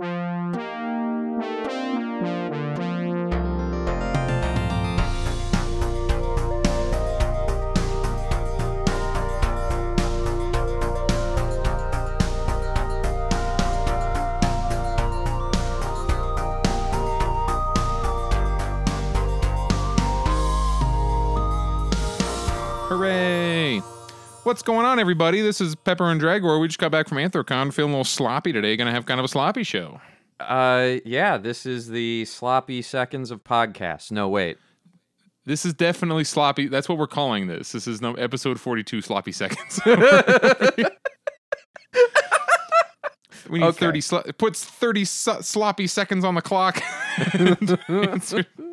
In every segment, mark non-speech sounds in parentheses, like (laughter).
Hooray! What's going on, everybody? This is Pepper and Dragor. We just got back from Anthrocon, feeling a little sloppy today. Gonna have kind of a sloppy show. Uh, yeah, this is the sloppy seconds of podcasts. No, wait. This is definitely sloppy. That's what we're calling this. This is no episode forty-two, sloppy seconds. (laughs) we need Okay. thirty. Sl- it puts thirty so- sloppy seconds on the clock. (laughs) (laughs)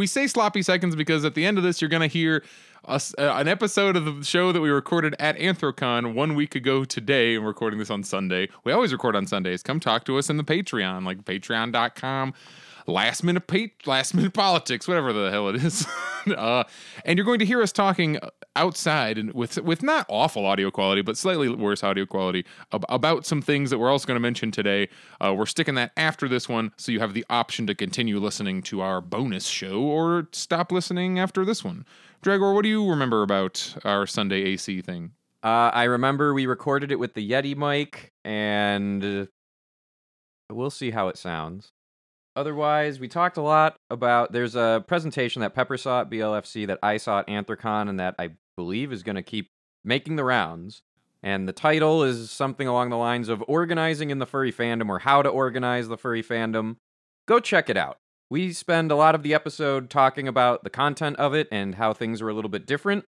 we say sloppy seconds because at the end of this, you're gonna hear us uh, an episode of the show that we recorded at Anthrocon one week ago today. And recording this on Sunday. We always record on Sundays. Come talk to us in the Patreon, like Patreon.com. Last minute pate, last minute politics, whatever the hell it is, (laughs) uh, and you're going to hear us talking outside and with with not awful audio quality, but slightly worse audio quality ab- about some things that we're also going to mention today. Uh, we're sticking that after this one, so you have the option to continue listening to our bonus show or stop listening after this one. Dragor, what do you remember about our Sunday AC thing? Uh, I remember we recorded it with the Yeti mic, and we'll see how it sounds. Otherwise, we talked a lot about. There's a presentation that Pepper saw at BLFC that I saw at Anthrocon, and that I believe is going to keep making the rounds. And the title is something along the lines of Organizing in the Furry Fandom or How to Organize the Furry Fandom. Go check it out. We spend a lot of the episode talking about the content of it and how things are a little bit different.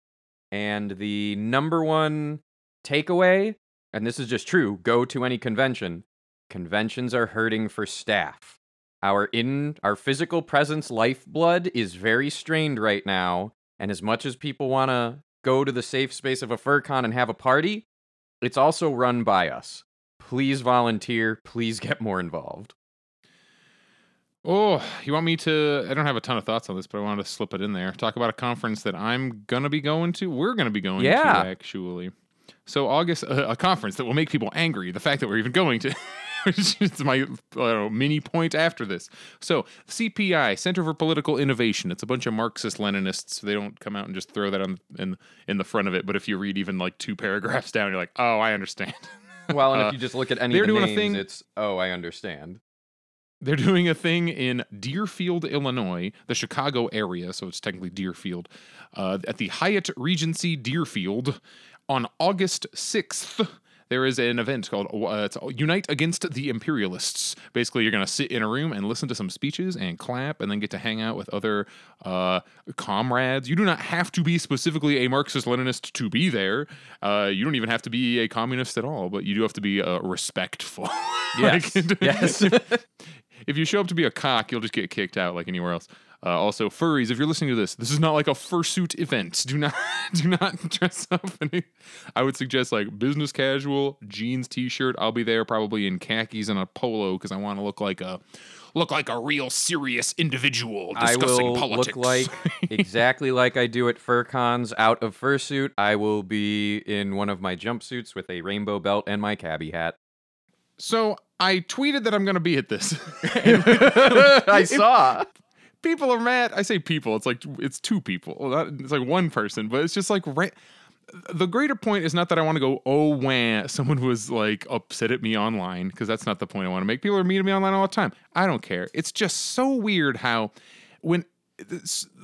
And the number one takeaway, and this is just true, go to any convention. Conventions are hurting for staff. Our in our physical presence lifeblood is very strained right now, and as much as people want to go to the safe space of a FurCon and have a party, it's also run by us. Please volunteer, please get more involved. Oh, you want me to? I don't have a ton of thoughts on this, but I wanted to slip it in there. Talk about a conference that I'm gonna be going to. We're gonna be going Yeah. to actually. So August, uh, a conference that will make people angry. The fact that we're even going to. (laughs) (laughs) Is my know, mini point after this. So CPI, Center for Political Innovation. It's a bunch of Marxist Leninists. They don't come out and just throw that on in in the front of it. But if you read even like two paragraphs down, you're like, oh, I understand. (laughs) Well, and Uh, if you just look at any they're of the doing a thing- it's oh, I understand. They're doing a thing in Deerfield, Illinois, the Chicago area, so it's technically Deerfield, uh, at the Hyatt Regency Deerfield on August 6th. There is an event called uh, Unite Against the Imperialists. Basically, you're going to sit in a room and listen to some speeches and clap, and then get to hang out with other uh, comrades. You do not have to be specifically a Marxist Leninist to be there. Uh, you don't even have to be a communist at all, but you do have to be uh, respectful. Yes, (laughs) Like, yes. (laughs) (laughs) if you show up to be a cock, you'll just get kicked out like anywhere else. Uh, also, furries, if you're listening to this, this is not like a fursuit event. Do not, (laughs) do not dress up. Any, I would suggest like business casual, jeans, t-shirt. I'll be there probably in khakis and a polo because I want to look like a, look like a real serious individual I discussing will politics. look like (laughs) exactly like I do at FurCons out of fursuit. I will be in one of my jumpsuits with a rainbow belt and my cabbie hat. so I tweeted that I'm going to be at this. (laughs) I saw. People are mad. I say people. It's like it's two people. It's like one person, but it's just like right. The greater point is not that I want to go, oh, wah, someone was like upset at me online, because that's not the point I want to make. People are mean to me online all the time. I don't care. It's just so weird how when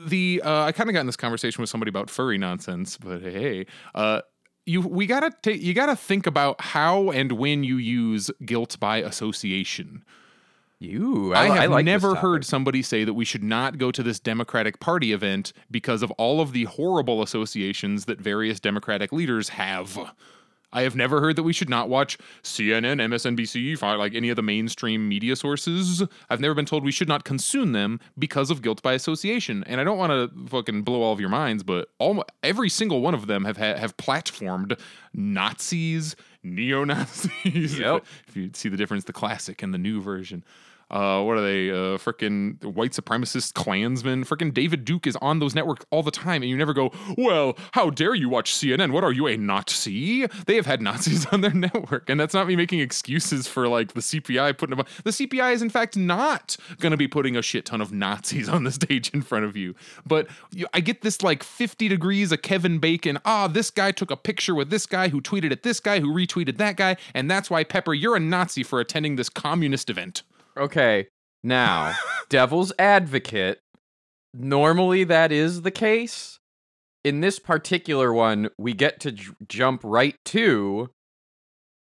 the uh, I kind of got in this conversation with somebody about furry nonsense, but hey, uh, you we gotta take you gotta think about how and when you use guilt by association. You, I, I, have like never heard somebody say that we should not go to this Democratic Party event because of all of the horrible associations that various Democratic leaders have. I have never heard that we should not watch CNN, MSNBC, like any of the mainstream media sources. I've never been told we should not consume them because of guilt by association. And I don't want to fucking blow all of your minds, but all every single one of them have ha- have platformed Nazis, neo Nazis. (laughs) Yep. if you see the difference, the classic and the new version. Uh, what are they? Uh, freaking white supremacist Klansmen. Freaking David Duke is on those networks all the time, and you never go, well, how dare you watch CNN? What are you, a Nazi? They have had Nazis (laughs) on their network, and that's not me making excuses for like the CPI putting. The CPI is in fact not going to be putting a shit ton of Nazis (laughs) on the stage in front of you, but you, I get this like 50 degrees of Kevin Bacon. Ah, this guy took a picture with this guy who tweeted at this guy who retweeted that guy, and that's why Pepper, you're a Nazi for attending this communist event. Okay, now, (laughs) devil's advocate. Normally, that is the case. In this particular one, we get to j- jump right to,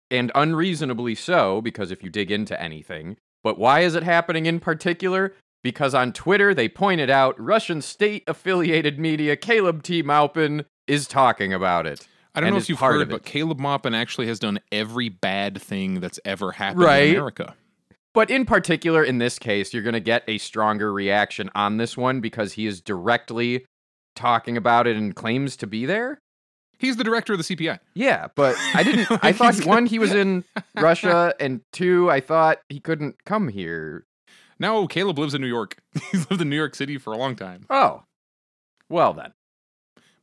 and unreasonably so, because if you dig into anything. But why is it happening in particular? Because on Twitter, they pointed out Russian state affiliated media Caleb T. Maupin is talking about it. I don't know if you've heard, of but. Caleb Maupin actually has done every bad thing that's ever happened Right. in America. But in particular, in this case, you're going to get a stronger reaction on this one because he is directly talking about it and claims to be there. He's the director of the CPI. Yeah, but I (laughs) didn't. I thought He's one, he was in (laughs) Russia, and two, I thought he couldn't come here. Now Caleb lives in New York. (laughs) He's lived in New York City for a long time. Oh, well then.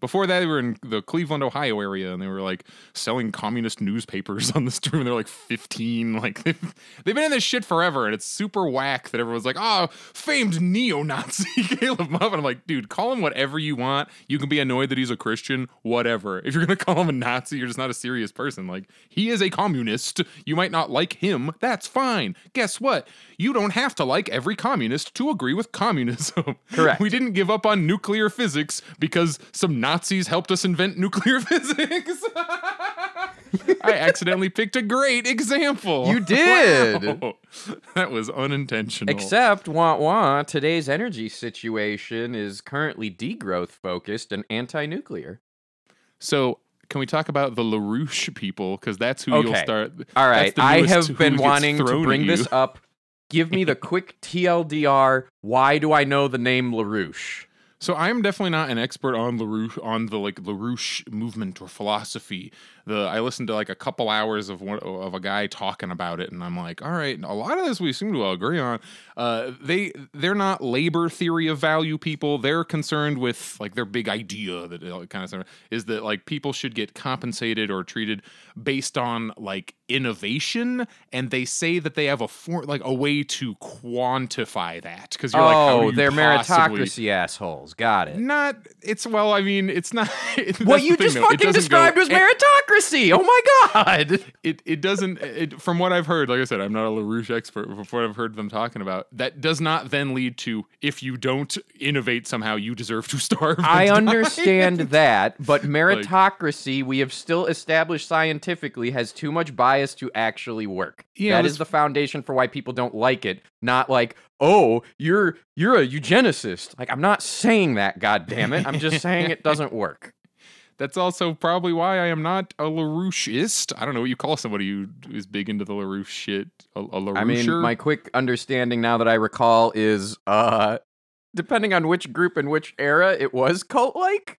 Before that, they were in the Cleveland, Ohio area, and they were like selling communist newspapers (laughs) on the street. when They're like 15. Like (laughs) they've, they've been in this shit forever, and it's super whack that everyone's like, "Oh, famed neo-Nazi (laughs) Caleb Muffin." I'm like, dude, call him whatever you want. You can be annoyed that he's a Christian, whatever. If you're gonna call him a Nazi, you're just not a serious person. Like he is a communist. You might not like him. That's fine. Guess what? You don't have to like every communist to agree with communism. Correct. We didn't give up on nuclear physics because some Nazis helped us invent nuclear (laughs) physics. I accidentally picked a great example. You did. (laughs) Wow. That was unintentional. Except, wah wah, today's energy situation is currently degrowth focused and anti nuclear. so, can we talk about the LaRouche people? Because that's who you'll start. All right, I have been wanting to bring this up. Give me the quick TLDR. Why do I know the name LaRouche? So I'm definitely not an expert on LaRouche on the like LaRouche movement or philosophy. The I listened to like a couple hours of one of a guy talking about it, and I'm like, all right, a lot of this we seem to agree on. Uh, they they're not labor theory of value people. They're concerned with like their big idea that kind of is that like people should get compensated or treated based on like innovation, and they say that they have a for like a way to quantify that because you're like, oh, they're possibly- meritocracy assholes. Got it. not it's well i mean it's not (laughs) What you just. Fucking described go- was it- Oh my god. it, it doesn't it, from what i've heard like i said i'm not a larouche expert but from what i've heard them talking about that does not then lead to if you don't innovate somehow you deserve to (laughs) starve I understand (laughs) that, but meritocracy, we have still established scientifically, has too much bias to actually work. Yeah, that is the foundation for why people don't like it. Not like, oh, you're you're a eugenicist. Like, I'm not saying that. God damn it! I'm just (laughs) saying it doesn't work. That's also probably why i am not a laroucheist i don't know what you call somebody who is big into the larouche shit a, a laroucher I mean, my quick understanding now that I recall is, uh, depending on which group and which era, it was cult-like.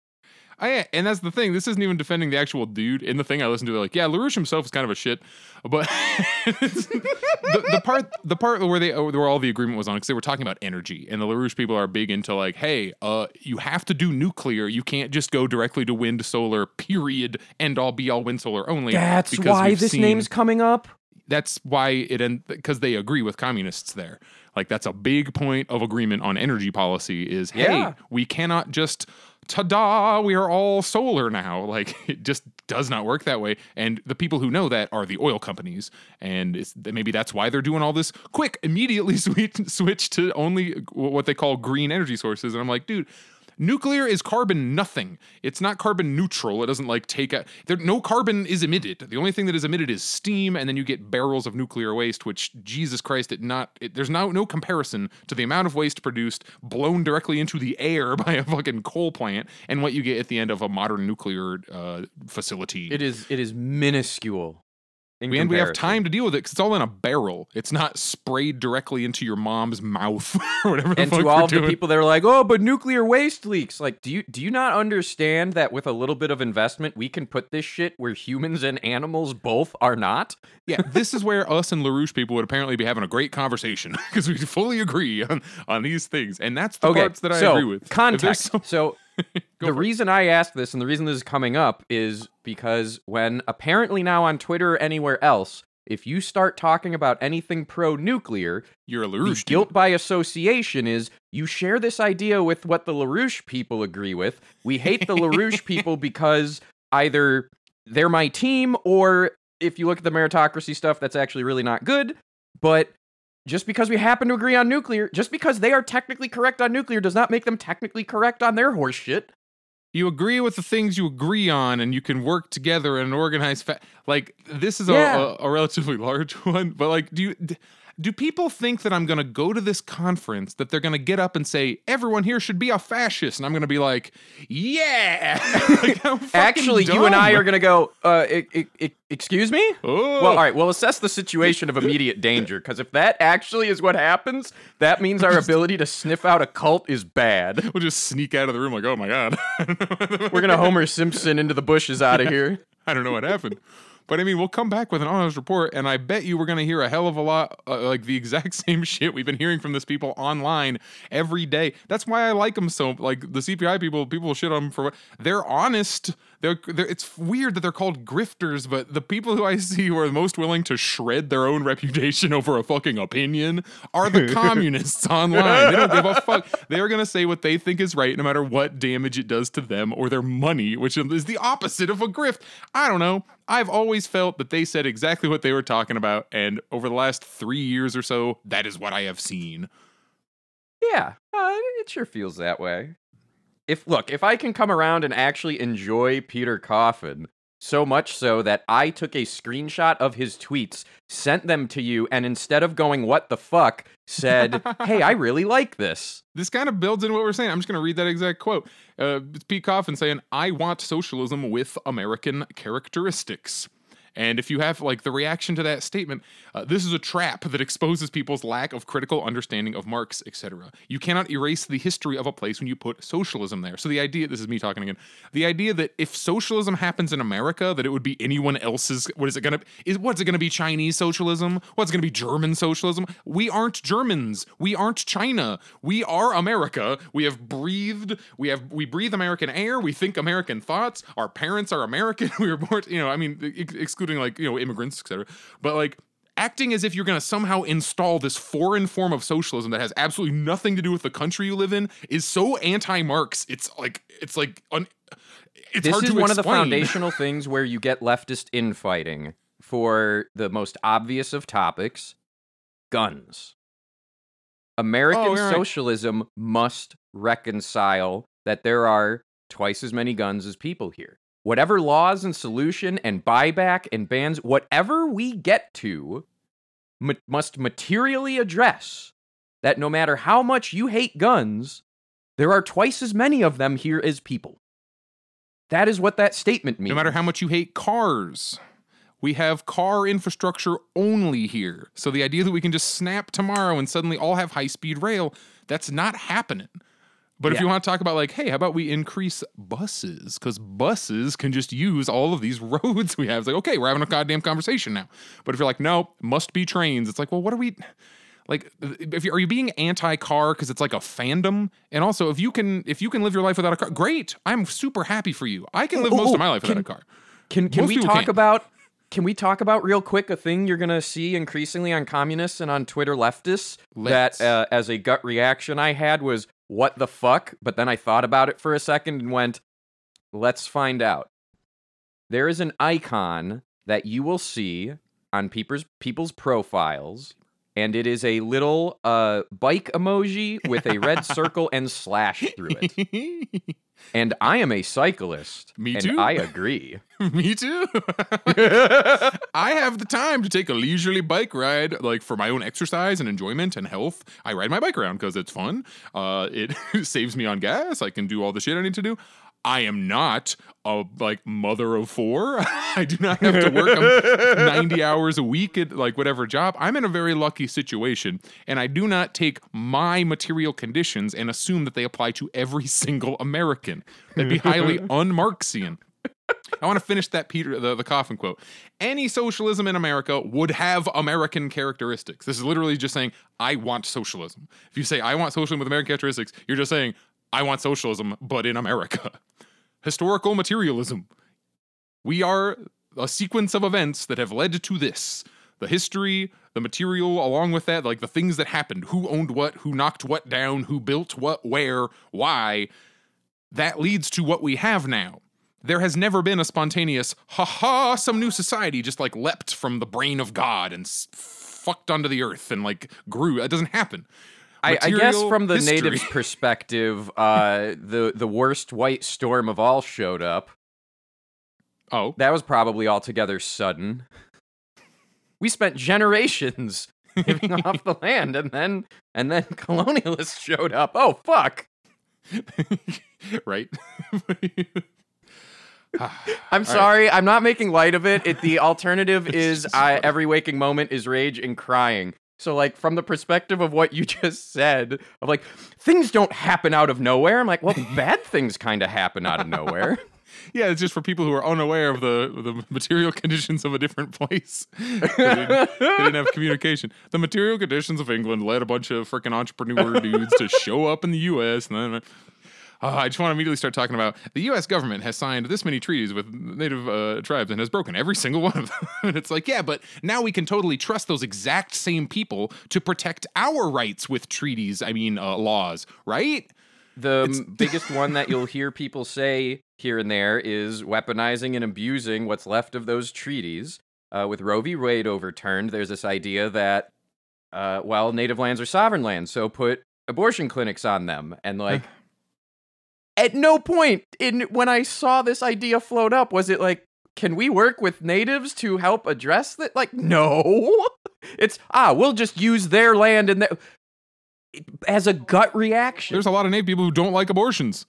I, and that's the thing. This isn't even defending the actual dude. In the thing I listened to, they're like, yeah, LaRouche himself is kind of a shit. But (laughs) the, the part, the part where they, where all the agreement was on, because they were talking about energy, and the LaRouche people are big into like, hey, uh, you have to do nuclear. You can't just go directly to wind, solar. Period. End all, be all, wind, solar only. That's why this seen- name's coming up. that's why it end because they agree with communists there. Like that's a big point of agreement on energy policy is hey, Yeah. we cannot just ta-da, we are all solar now. (laughs) Like it just does not work that way. And the people who know that are the oil companies. And maybe that's why they're doing all this quick, immediately (laughs) switch, switch to only uh, what they call green energy sources. And I'm like, dude, Nuclear is carbon nothing. It's not carbon neutral. It doesn't like take a there no carbon is emitted. The only thing that is emitted is steam and then you get barrels of nuclear waste which Jesus Christ it not it, there's no no comparison to the amount of waste produced blown directly into the air (laughs) by a fucking coal plant and what you get at the end of a modern nuclear uh, facility. It is it is minuscule. And we have time to deal with it because it's all in a barrel. It's not sprayed directly into your mom's mouth (laughs) or whatever. The and to all the people that are like, "Oh, but nuclear waste leaks." Like, do you do you not understand that with a little bit of investment, we can put this shit where humans and animals both are not? Yeah, this is where us and LaRouche people would apparently be having a great conversation (laughs) because we fully agree on, on these things. And that's the okay, parts that I so agree with. Context. So the for it. reason I asked this and the reason this is coming up is because when apparently now on Twitter or anywhere else, if you start talking about anything pro-nuclear, You're a LaRouche. guilt by association is you share this idea with what the LaRouche people agree with. We hate the LaRouche (laughs) people because either they're my team or if you look at the meritocracy stuff, that's actually really not good. But just because we happen to agree on nuclear, just because they are technically correct on nuclear does not make them technically correct on their horse shit. you agree with the things you agree on and you can work together in an organized fa- like this is a, a, a relatively (laughs) large one but like do you d- do people think that i'm going to go to this conference that they're going to get up and say everyone here should be a fascist and i'm going to be like yeah (laughs) Like, Actually, you and I are going to go, uh, excuse me? oh Well, all right. We'll assess the situation of immediate danger because if that actually is what happens, that means our ability to sniff out a cult is bad. we'll just sneak out of the room like oh my god (laughs) We're gonna Homer Simpson into the bushes out of here. I don't know what happened. But I mean, we'll come back with an honest report, and I bet you we're going to hear a hell of a lot, uh, like the exact (laughs) same shit we've been hearing from this people online every day. That's why I like them so. Like the CPI people, people shit on them for what they're honest. They're, they're it's weird that they're called grifters, but the people who I see who are most willing to shred their own reputation (laughs) over a fucking opinion are the (laughs) communists online. They don't give a fuck. They are going to say what they think is right, no matter what damage it does to them or their money, which is the opposite of a grift. I don't know. I've always felt that they said exactly what they were talking about, and over the last three years or so, that is what I have seen. Yeah, uh, it sure feels that way. If look, if I can come around and actually enjoy Peter Coffin so much so that I took a screenshot of his tweets, sent them to you, and instead of going "What the fuck," said, (laughs) "Hey, I really like this." This kind of builds in what we're saying. I'm just going to read that exact quote. Uh, it's Pete Coffin saying, I want socialism with American characteristics. And if you have like the reaction to that statement, uh, this is a trap that exposes people's lack of critical understanding of Marx, etc. You cannot erase the history of a place when you put socialism there. So the idea, this is me talking again, the idea that if socialism happens in America, that it would be anyone else's. What is it gonna? Is what's it gonna be? Chinese socialism? What's it gonna be? German socialism? We aren't Germans. We aren't China. We are America. We have breathed. We have we breathe American air. We think American thoughts. Our parents are American. (laughs) We were born. You know, I mean, ex- excluding like you know immigrants, etc. But like acting as if you're going to somehow install this foreign form of socialism that has absolutely nothing to do with the country you live in is so anti-Marx. It's like it's like un- it's this hard is to one of the foundational (laughs) things where you get leftist infighting for the most obvious of topics guns. American Oh, right. socialism must reconcile that there are twice as many guns as people here. Whatever laws and solution and buyback and bans, whatever we get to, ma- must materially address that no matter how much you hate guns, there are twice as many of them here as people. That is what that statement means. No matter how much you hate cars, we have car infrastructure only here. So the idea that we can just snap tomorrow and suddenly all have high speed rail, that's not happening. But if you want to talk about like, hey, how about we increase buses? Because buses can just use all of these (laughs) roads we have. It's like, okay, we're having a goddamn conversation now. But if you're like, no, must be trains, it's like, well, what are we like if you are you being anti-car because it's like a fandom and also if you can if you can live your life without a car great i'm super happy for you i can live Oh, most oh, of my life without a car Can can Most we talk can't. about can we talk about real quick a thing you're gonna see increasingly on communists and on Twitter leftists Let's. that uh, as a gut reaction I had was what the fuck, but then I thought about it for a second and went, let's find out. There is an icon that you will see on people's people's profiles, and it is a little uh, bike emoji with a red (laughs) circle and slash through it. And I am a cyclist. (laughs) Me and too. I (laughs) agree. me too i have the time to take a leisurely bike ride like for my own exercise and enjoyment and health i ride my bike around because it's fun uh, it saves me on gas i can do all the shit i need to do I am not a like mother of four. (laughs) I do not have to work um, 90 (laughs) hours a week at like whatever job. I'm in a very lucky situation and I do not take my material conditions and assume that they apply to every (laughs) single American. That'd be highly un-Marxian. I want to finish that Peter the, the coffin quote. Any socialism in America would have American characteristics. This is literally just saying I want socialism. If you say I want socialism with American characteristics, you're just saying I want socialism but in America. (laughs) Historical materialism. We are a sequence of events that have led to this. The history, the material along with that, like the things that happened, who owned what, who knocked what down, who built what, where, why, that leads to what we have now there has never been a spontaneous ha ha some new society just like leapt from the brain of god and fucked onto the earth and like grew That doesn't happen I, I guess from the history. natives' (laughs) perspective, uh, the the worst white storm of all showed up. oh That was probably altogether sudden. We spent generations (laughs) living off the land, and then and then (laughs) colonialists showed up. Oh fuck! right (sighs) I'm sorry. I'm not making light of it. It the alternative is I, every waking moment is rage and crying. So like from the perspective of what you (laughs) just said, of like things don't happen out of nowhere. I'm like, well, (laughs) bad things kind of happen out of nowhere. (laughs) yeah it's just for people who are unaware of the the material conditions of a different place they, didn't, they didn't have communication the material conditions of england led a bunch of freaking entrepreneur dudes to show up in the us and then Uh, I just want to immediately start talking about the U.S. government has signed this many treaties with native uh, tribes and has broken every single one of them. (laughs) and it's like, yeah, but now we can totally trust those exact same people to protect our rights with treaties. I mean, uh, laws, right? The m- biggest one that you'll hear people say here and there is weaponizing and abusing what's left of those treaties. Uh, with Roe v. Wade overturned, there's this idea that, uh, well, native lands are sovereign lands, so put abortion clinics on them. And like, (laughs) at no point in when I saw this idea float up was it like, can we work with natives to help address that? Like, no. (laughs) It's ah, we'll just use their land and that as a gut reaction. There's a lot of native people who don't like abortions.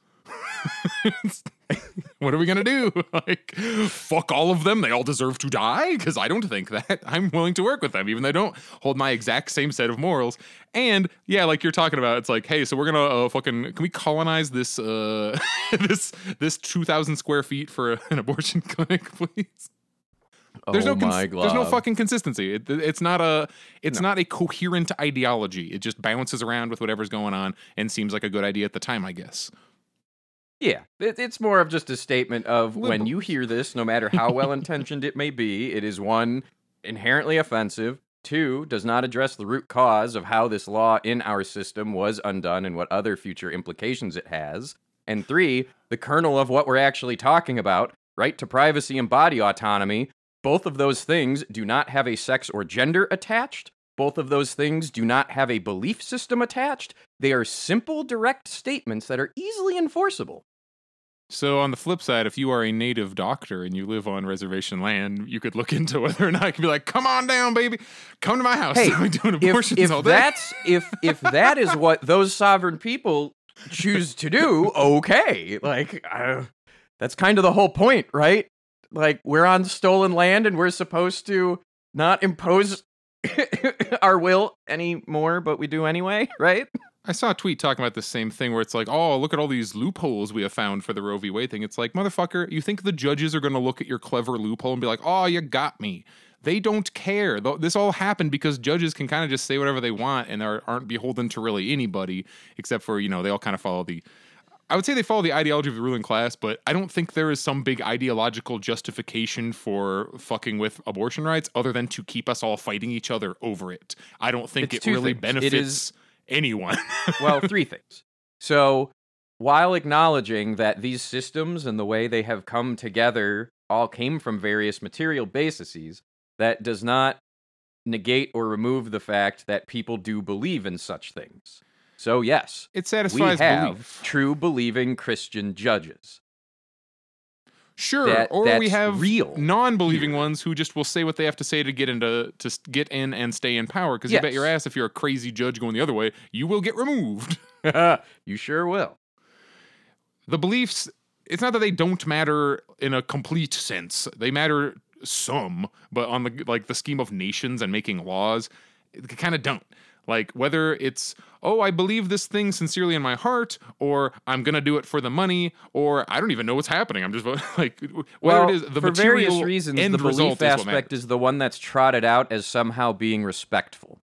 (laughs) what are we gonna do? (laughs) Like, fuck all of them? They all deserve to die? Because I don't think that. (laughs) I'm willing to work with them, even though they don't hold my exact same set of morals. And yeah, like you're talking about, it's like, hey, so we're gonna uh, fucking can we colonize this uh (laughs) this this two thousand square feet for an abortion clinic, please? There's oh no cons- there's no fucking consistency. It, it's not a it's not a coherent ideology. It just bounces around with whatever's going on and seems like a good idea at the time, I guess. Yeah, it, it's more of just a statement of when you hear this, no matter how (laughs) well intentioned it may be, it is one, inherently offensive, two, does not address the root cause of how this law in our system was undone and what other future implications it has, and three, the kernel of what we're actually talking about, right to privacy and body autonomy. Both of those things do not have a sex or gender attached. Both of those things do not have a belief system attached. They are simple, direct statements that are easily enforceable. So on the flip side, if you are a native doctor and you live on reservation land, you could look (laughs) into whether or not you could be like, "Come on down, baby, come to my house. Hey, (laughs) I'm doing if, abortions if all day." that's if if that is what those sovereign people choose to do, okay. Like uh, that's kind of the whole point, right? Like we're on stolen land and we're supposed to not impose (coughs) our will anymore, but we do anyway, (laughs) right? I saw a tweet talking about the same thing where it's like, "Oh, look at all these loopholes we have found for the Roe v. Wade thing." It's like, motherfucker, you think the judges are going to look at your clever loophole and be like, "Oh, you got me." They don't care. Th- This all happened because judges can kind of just say whatever they want and are, aren't beholden to really anybody, except for you know they all kind of follow the I would say they follow the ideology of the ruling class, but I don't think there is some big ideological justification for fucking with abortion rights other than to keep us all fighting each other over it. I don't think It's it really things. Benefits is- anyone. well, (laughs) three things. So, while acknowledging that these systems and the way they have come together all came from various material bases, that does not negate or remove the fact that people do believe in such things. So, yes, it satisfies we have belief. true believing Christian judges. Sure, that- or we have real non-believing here. ones who just will say what they have to say to get into to get in and stay in power. Because you bet your ass, if you're a crazy judge going the other way, you will get removed. (laughs) (laughs) you sure will. the beliefs it's not that they don't matter in a complete sense. They matter some, but on the like the scheme of nations and making laws, they kind of don't. Like whether it's oh I believe this thing sincerely in my heart, or I'm gonna do it for the money, or I don't even know what's happening. I'm just (laughs) like whether well, it is the for various reasons, the belief aspect matters. is the one that's trotted out as somehow being respectful.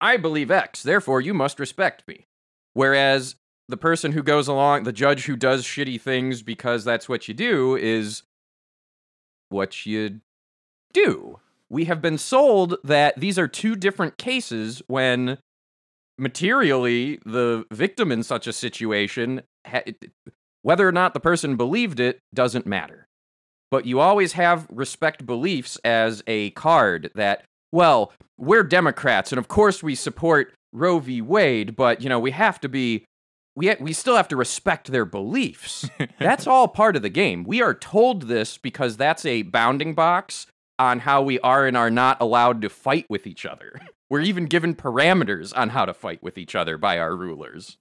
I believe X, therefore you must respect me. Whereas the person who goes along, the judge who does shitty things because that's what you do, is what you do. We have been sold that these are two different cases when materially the victim in such a situation, ha- whether or not the person believed it, doesn't matter. But you always have respect beliefs as a card that, well, we're Democrats and of course we support Roe v. Wade, but you know, we have to be we we still have to respect their beliefs. (laughs) that's all part of the game. We are told this because that's a bounding box on how we are and are not allowed to fight with each other. (laughs) We're even given parameters on how to fight with each other by our rulers.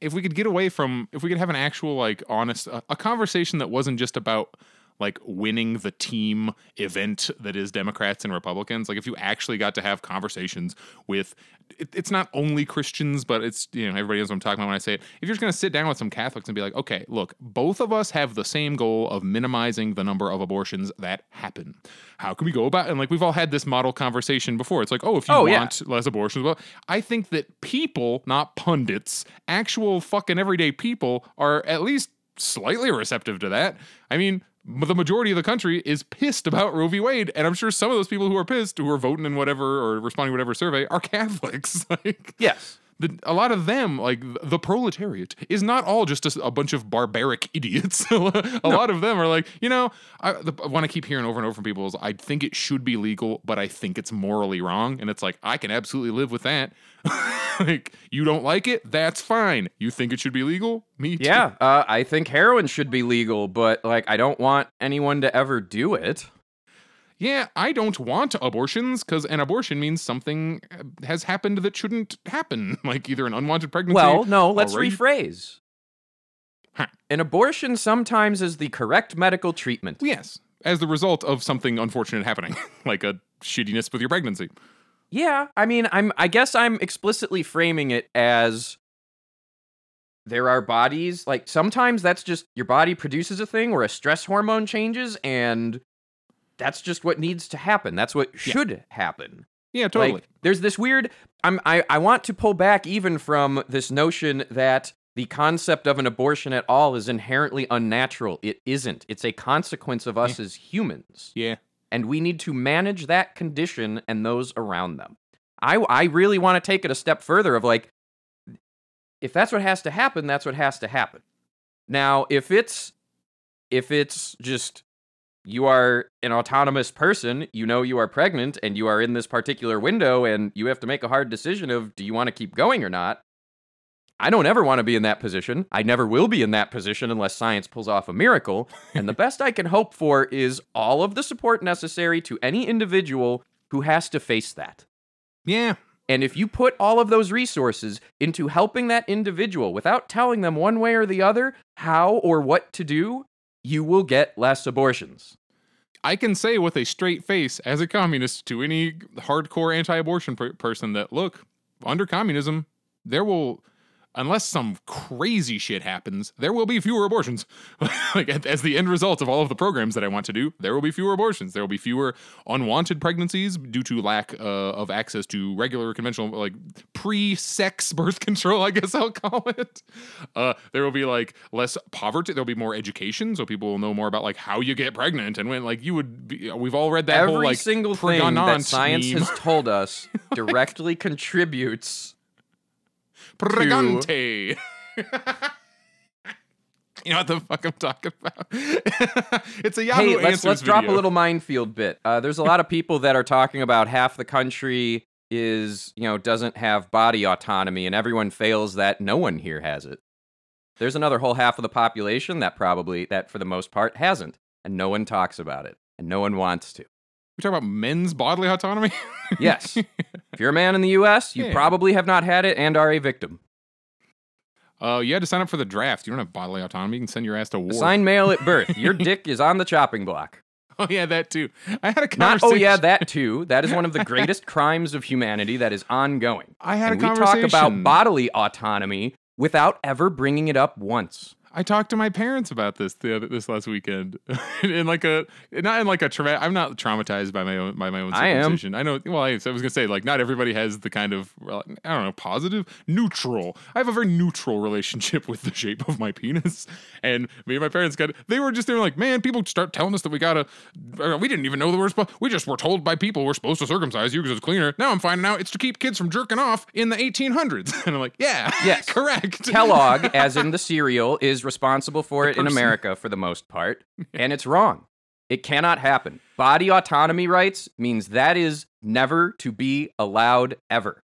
if we could get away from if we could have an actual like honest a, conversation that wasn't just about like winning the team event that is Democrats and Republicans like if you actually got to have conversations with it, it's not only Christians but it's you know everybody knows what I'm talking about when I say it if you're just to sit down with some Catholics and be like okay look both of us have the same goal of minimizing the number of abortions that happen how can we go about and like we've all had this model conversation before it's like oh if you Oh, yeah. want less abortions. Well, I think that people, not pundits, actual fucking everyday people are at least slightly receptive to that. I mean, the majority of the country is pissed about Roe v. Wade, and I'm sure some of those people who are pissed, who are voting in whatever or responding to whatever survey, are Catholics. (laughs) like, Yes. The, a lot of them, like the proletariat, is not all just a bunch of barbaric (laughs) idiots. (laughs) a lot of them are like, you know, I, the, what I keep hearing over and over from people is, I think it should be legal, but I think it's morally wrong. And it's like, I can absolutely live with that. (laughs) like, you don't like it? That's fine. You think it should be legal? Me too. Yeah, uh, I think heroin should be legal, but like I don't want anyone to ever do it. Yeah, I don't want abortions because an abortion means something uh, has happened that shouldn't happen, (laughs) like either an unwanted pregnancy. Well, no, let's rape. rephrase. Huh. An abortion sometimes is the correct medical treatment. Yes, as the result of something unfortunate happening, (laughs) like a shittiness with your pregnancy. Yeah, I mean, I'm I guess I'm explicitly framing it as there are bodies like sometimes that's just your body produces a thing where a stress hormone changes and that's just what needs to happen. That's what should happen. Yeah, totally. Like, there's this weird. I'm. I. I want to pull back even from this notion that the concept of an abortion at all is inherently unnatural. It isn't. It's a consequence of us as humans, yeah. and we need to manage that condition and those around them. I. I really want to take it a step further. Of like, if that's what has to happen, that's what has to happen. Now, if it's if it's just you are an autonomous person, you know you are pregnant and you are in this particular window and you have to make a hard decision of do you want to keep going or not? I don't ever want to be in that position. I never will be in that position unless science pulls off a miracle. (laughs) and the best I can hope for is all of the support necessary to any individual who has to face that. Yeah. And if you put all of those resources into helping that individual without telling them one way or the other how or what to do, you will get less abortions. I can say with a straight face as a communist to any hardcore anti abortion per- person that, look, under communism, there will, unless some crazy shit happens, there will be fewer abortions. (laughs) like, as- the end result of all of the programs that I want to do, there will be fewer abortions. There will be fewer unwanted pregnancies due to lack uh, of access to regular, conventional, like pre sex birth (laughs) control, I guess I'll call it. Uh, there will be like less poverty. There'll be more education, so people will know more about like how you get pregnant and when, like, you would be, we've all read that Every whole like single thing that science meme. has told us (laughs) directly contributes. Pregante. (laughs) you know what the fuck I'm talking about? (laughs) it's a Yahoo hey, let's Answers let's drop a video. little minefield bit. Uh, there's a lot of people that are talking about half the country is you know doesn't have body autonomy, and everyone fails that. No one here has it. There's another whole half of the population that probably that for the most part hasn't, and no one talks about it, and no one wants to. We talk about men's bodily autonomy. (laughs) Yes, (laughs) if you're a man in the U.S., you Yeah. probably have not had it and are a victim. Uh, you had to sign up for the draft. You don't have bodily autonomy. You can send your ass to war. Sign mail at birth. (laughs) Your dick is on the chopping block. Oh yeah, that too. I had a Not, oh yeah, that too. That is one of the greatest crimes of humanity that is ongoing. I had and a we talk about bodily autonomy without ever bringing it up once. I talked to my parents about this the other, this last weekend, (laughs) in like a not in like a trauma. I'm not traumatized by my own by my own I am. circumcision. I, know. Well, I, so I was gonna say like not everybody has the kind of I don't know positive neutral. I have a very neutral relationship (laughs) with the shape of my penis, and me and my parents got they were just they were like, man, people start telling us that we gotta. We didn't even know the we're supposed. We just were told by people we're supposed to circumcise you because it's cleaner. Now I'm finding out it's to keep kids from jerking off in the 1800s, (laughs) and I'm like, yeah, Yes. correct. Kellogg, as in the cereal, is responsible for it in. America for the most part, (laughs) and it's wrong. It cannot happen. Body autonomy rights means that is never to be allowed ever.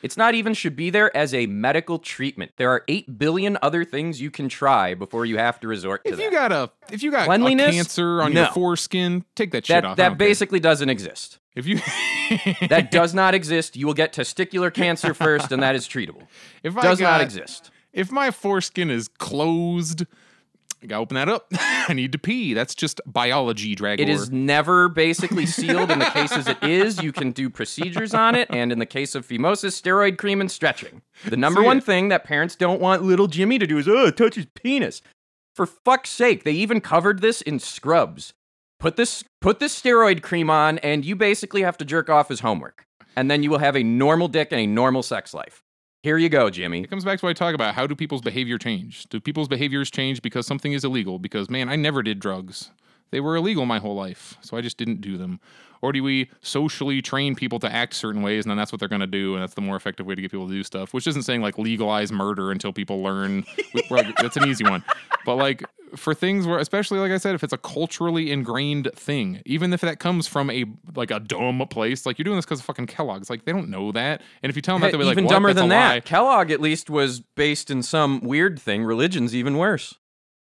It's not even should be there as a medical treatment. There are 8 billion other things you can try before you have to resort to If that. you got a if you got Cleanliness? cancer on your foreskin, take that shit that off. That don't care. basically doesn't exist. if you That does (laughs) not exist. You will get testicular cancer first, and that is treatable. if I Does got, not exist. If my foreskin is closed, I gotta open that up. (laughs) I need to pee. That's just biology, Dragor. It is never basically sealed. In the cases it is, you can do procedures on it. And in the case of phimosis, steroid cream and stretching. The number See one it. thing that parents don't want little Jimmy to do is, oh, touch his penis. For fuck's sake, they even covered this in scrubs. Put this put this steroid cream on, and you basically have to jerk off as homework. And then you will have a normal dick and a normal sex life. Here you go, Jimmy. It comes back to what I talk about. How do people's behavior change? Do people's behaviors change because something is illegal? Because man, I never did drugs. They were illegal my whole life, so I just didn't do them. Or do we socially train people to act certain ways, and then that's what they're going to do, and that's the more effective way to get people to do stuff? Which isn't saying like legalize murder until people learn. (laughs) Like, that's an easy one, but like for things where, especially like I said, if it's a culturally ingrained thing, even if that comes from a like a dumb place, like you're doing this because of fucking Kellogg's, like they don't know that, and if you tell them that, they'll be like, even dumber That's than lie." that. Kellogg at least was based in some weird thing. Religion's even worse.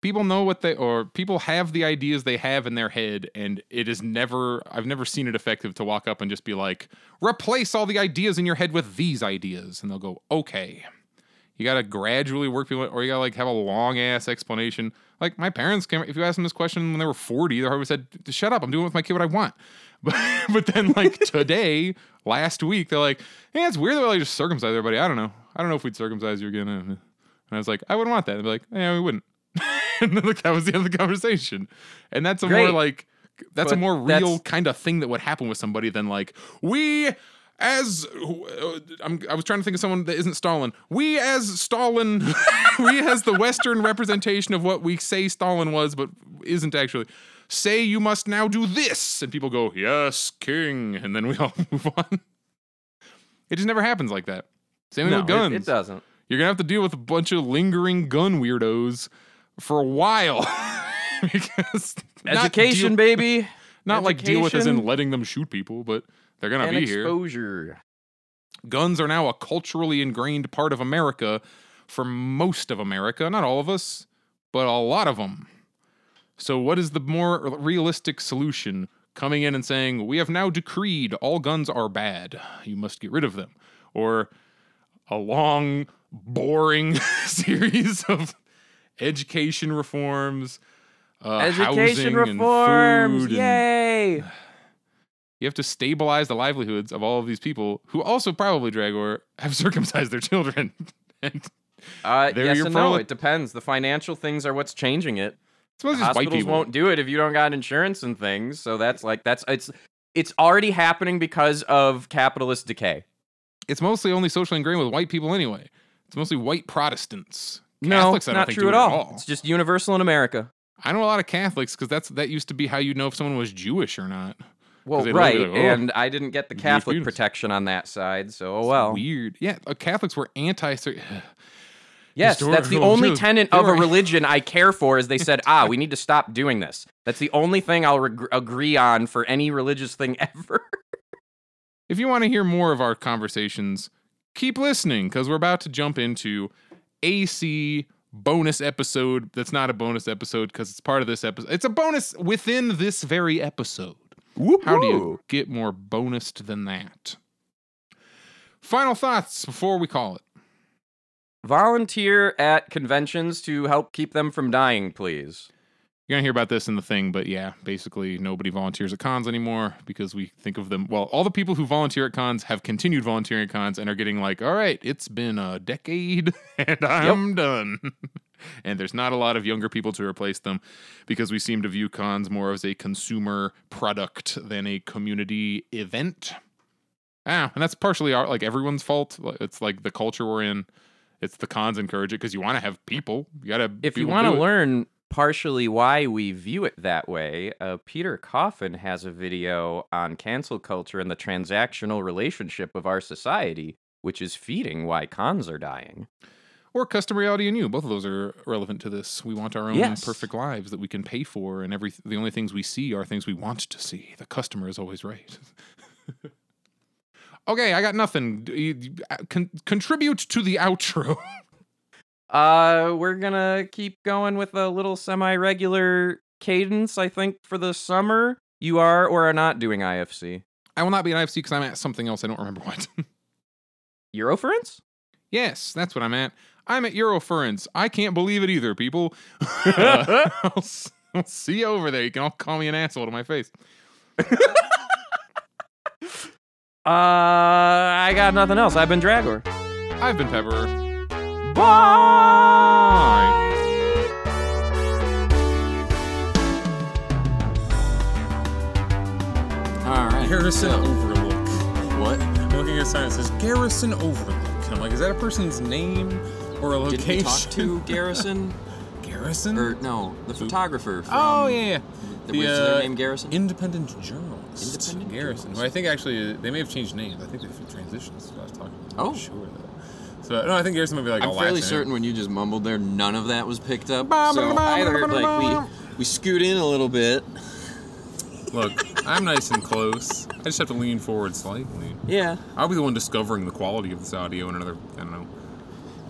People know what they or people have the ideas they have in their head and it is never i've never seen it effective to walk up and just be like replace all the ideas in your head with these ideas. And they'll go okay you gotta gradually work people or you gotta like have a long ass explanation. Like my parents came if you asked them this question when they were 40 they always said shut up i'm doing with my kid what i want. (laughs) But but then like (laughs) today last week they're like yeah it's weird that we just circumcise everybody. I don't know. I don't know if we'd circumcise you again. And i was like i wouldn't want that. They'd be like yeah we wouldn't (laughs) (laughs) and that was the end of the conversation. And that's a more like that's a more real kind of thing that would happen with somebody than like we as uh, I'm, I was trying to think of someone that isn't Stalin. We as Stalin, (laughs) we as the Western representation of what we say Stalin was, but isn't actually. Say you must now do this, and people go, "Yes, King," and then we (laughs) all move on. It just never happens like that. Same No, with it- guns. it doesn't. You're gonna have to deal with a bunch of lingering gun weirdos for a while. (laughs) because Education, deal- baby. (laughs) not like deal with as in letting them shoot people, but they're gonna be here. exposure. Guns are now a culturally ingrained part of America for most of America, not all of us, but a lot of them. So, what is the more realistic solution? Coming in and saying, We have now decreed all guns are bad. You must get rid of them. Or a long, boring (laughs) series of education reforms, uh, Education reforms. food and- Yay. (sighs) you have to stabilize the livelihoods of all of these people who also probably Dragor have (laughs) circumcised their children. (laughs) and Uh, yes and no. It depends. The financial things are what's changing it. Hospitals won't do it if you don't got insurance and things. So that's like that's it's it's already happening because of capitalist decay. It's mostly only socially ingrained with white people anyway. It's mostly white Protestants. No, Catholics, it's I don't not think true at it all. It's just universal in America. I know a lot of Catholics because that's that used to be how you know if someone was Jewish or not. Well, right, like, "Oh, and I didn't get the Catholic penis." protection on that side, so oh It's well. weird. Yeah, uh, Catholics were anti. (sighs) Yes, that's the only tenet of a religion I care for. Is they said, (laughs) ah, we need to stop doing this. That's the only thing I'll agree on for any religious thing (laughs) ever. If you want to hear more of our conversations, keep listening because we're about to jump into AC bonus episode. That's not a bonus episode because it's part of this episode. It's a bonus within this very episode. How do you get more bonus than that? Final thoughts before we call it. volunteer at conventions to help keep them from dying, please. You're gonna hear about this in the thing, but yeah, basically nobody volunteers at cons anymore because we think of them. Well, all the people who volunteer at cons have continued volunteering at cons and are getting like, all right, it's been a decade (laughs) and I'm done. (laughs) and there's not a lot of younger people to replace them because we seem to view cons more as a consumer product than a community event. Ah, and that's partially our like everyone's fault. It's like the culture we're in. It's the cons encourage it because you want to have people. You gotta. If you want to learn partially why we view it that way, uh, Peter Coffin has a video on cancel culture and the transactional relationship of our society, which is feeding why cons are dying. or custom reality and you. Both of those are relevant to this. We want our own Yes. perfect lives that we can pay for and every the only things we see are things we want to see. The customer is always right. (laughs) Okay i got nothing. D- you- you- uh, con- contribute to the outro (laughs) Uh, we're gonna keep going with a little semi-regular cadence, I think, for the summer. You are or are not doing IFC. i will not be an ifc because i'm at something else i don't remember what (laughs) Eurofurence? yes that's what i'm at i'm at eurofurence i can't believe it either people Uh, (laughs) (laughs) I'll, I'll see you over there you can all call me an asshole to my face Uh, I got nothing else. I've been Dragor. i've been pepper Bye. All right. Garrison so- Overlook. What? I'm looking at a sign that says Garrison Overlook. And I'm like, is that a person's name or a location? Did we talk to Garrison? (laughs) Garrison? or no, the photographer from oh yeah, yeah. the, their uh, name Garrison? Independent Journalist. Independent Garrison. Journalist. Well, I think actually uh, they may have changed names. I think they've transitions. So I was talking. I'm Oh. sure. So no, I think Garrison might be like. I'm fairly certain when you just mumbled there, none of that was picked up. So either like we we scoot in a little bit. Look, I'm nice and close. I just have to lean forward slightly. Yeah. I'll be the one discovering the quality of this audio in another. I don't know.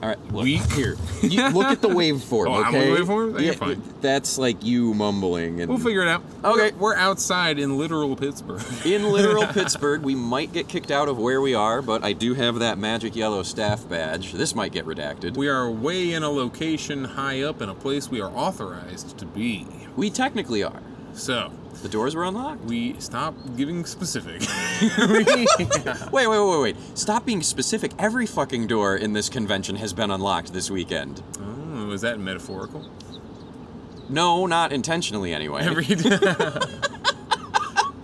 All right. Look, Weak? here. You, (laughs) look at the waveform. Oh, I'm okay. the waveform? Yeah, fine. That's like you mumbling. And We'll figure it out. Okay. We're, we're outside in literal Pittsburgh. (laughs) In literal (laughs) Pittsburgh, we might get kicked out of where we are, but I do have that magic yellow staff badge. This might get redacted. We are way in a location high up in a place we are authorized to be. We technically are. So, The doors were unlocked. we stop giving specific. Wait, (laughs) (laughs) wait, wait, wait, wait. Stop being specific. Every fucking door in this convention has been unlocked this weekend. oh, is that metaphorical? No, not intentionally anyway. Every (laughs)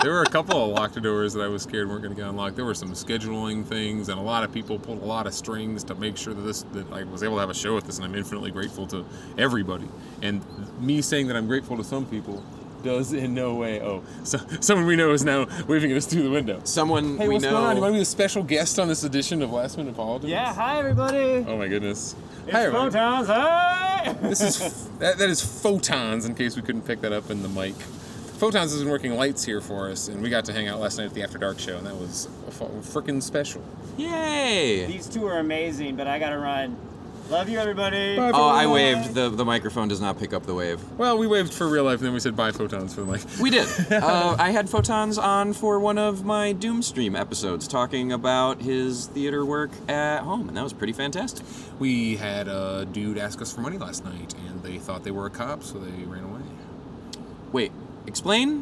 There were a couple of locked doors that I was scared weren't going to get unlocked. There were some scheduling things, and a lot of people pulled a lot of strings to make sure that this that I was able to have a show with this, and I'm infinitely grateful to everybody. And me saying that I'm grateful to some people does in no way. Oh, so someone we know is now waving at us through the window. Someone Hey, we what's know. going on? You want to be a special guest on this edition of Last Minute Politics? Yeah, hi everybody. Oh my goodness. It's Hi, everybody. Photons. Hi. This is (laughs) that, that is photons. In case we couldn't pick that up in the mic, photons has been working lights here for us, and we got to hang out last night at the After Dark show, and that was freaking special. Yay! These two are amazing, but I gotta run. Love you, everybody. Bye, Oh, I waved. The the microphone does not pick up the wave. Well, we waved for real life, and then we said bye photons for the mic. We did. (laughs) uh, I had photons on for one of my Doomstream episodes, talking about his theater work at home, and that was pretty fantastic. We had a dude ask us for money last night, and they thought they were a cop, so they ran away. Wait, explain?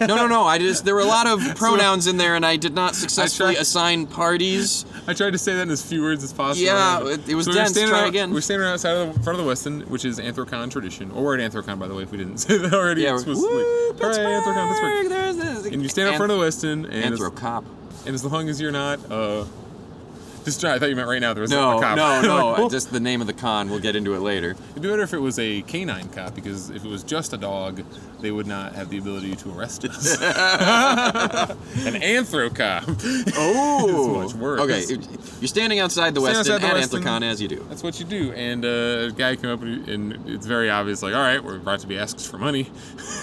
no, no, no. I just there were a lot of (laughs) pronouns in there, and I did not successfully tried- assign parties. I tried to say that in as few words as possible. Yeah, it- it was we were dense. standing Try out- again. We're standing outside of the front of the Westin, which is Anthrocon tradition. Or we're at Anthrocon, by the way, if we didn't (laughs) say that already Yeah, explicitly. woo, Hooray, Anthrocon, Pittsburgh. There's this. And you stand up in front of the Westin, and as, and as long as you're not, uh, just try. I thought you meant right now there was No, a cop. no, no. (laughs) Like, well, Just the name of the con. We'll get into it later. It'd be better if it was a canine cop, because if it was just a dog, they would not have the ability to arrest us. (laughs) (laughs) An anthro cop. Oh, much worse. Okay, you're standing outside the Stand Westin outside the at Westin. Anthrocon as you do. That's what you do. And uh, a guy came up and, and it's very obvious, like, all right, we're about to be asked for money.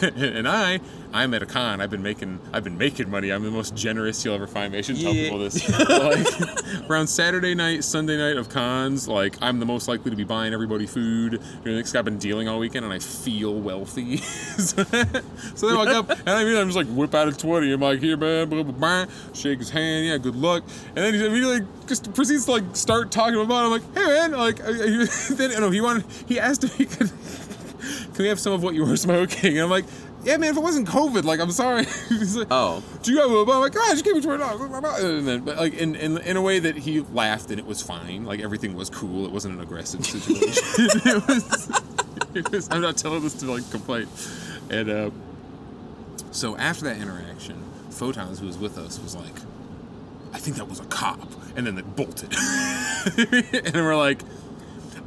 and I I'm at a con. I've been making I've been making money. I'm the most generous you'll ever find me. I shouldn't tell Yeah. people this. (laughs) like around Saturday night, Sunday night of cons, like I'm the most likely to be buying everybody food. You know, I've been dealing all weekend, and I feel wealthy. (laughs) so, they walk up, and I mean, I'm just like whip out a twenty. I'm like, here, man, blah blah blah. Shake his hand, yeah, good luck. And then he immediately just proceeds to like start talking about. It. I'm like, hey man, like, are you- (laughs) then oh, no, he wanted, he asked if he could. Can we have some of what you were smoking? And I'm like, yeah, man, if it wasn't COVID, like, I'm sorry. He's (laughs) like, Oh. do you have a? I'm like, God, you give me twenty dollars. And then, but like, in, in in a way that he laughed and it was fine. Like everything was cool. It wasn't an aggressive situation. (laughs) it, was, it was. I'm not telling this to like complain. And uh, so after that interaction, Photons, who was with us, was like, I think that was a cop, and then they bolted. (laughs) and we're like.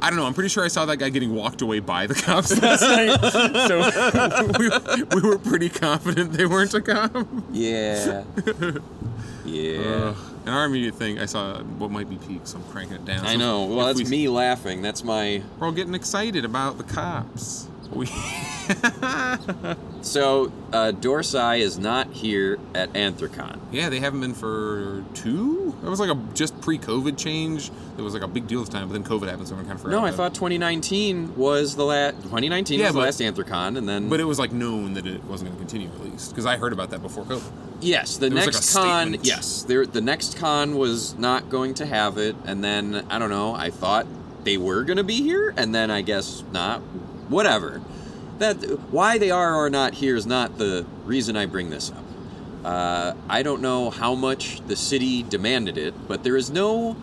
I don't know. I'm pretty sure I saw that guy getting walked away by the cops (laughs) last night. (laughs) So (laughs) we, we were pretty confident they weren't a cop. Yeah. yeah. Uh, and our immediate thing, I saw what might be peaks. I'm cranking it down. I know. Well, if that's we- me laughing. That's my. We're all getting excited about the cops. We, So, uh, Dorsai is not here at Anthrocon. yeah, they haven't been for two. That was like a just pre-COVID change. It was like a big deal the time, but then COVID happened, so I kind of forgot. No, I thought 2019 was the last. 2019 Yeah, was the last Anthrocon, and then. But it was like known that it wasn't going to continue at least because I heard about that before COVID. yes, the like a next con. statement. Yes, there. The next con was not going to have it, and then I don't know. I thought they were going to be here, and then I guess not. Whatever. That why they are or not here is not the reason I bring this up. Uh, I don't know how much the city demanded it, but there is no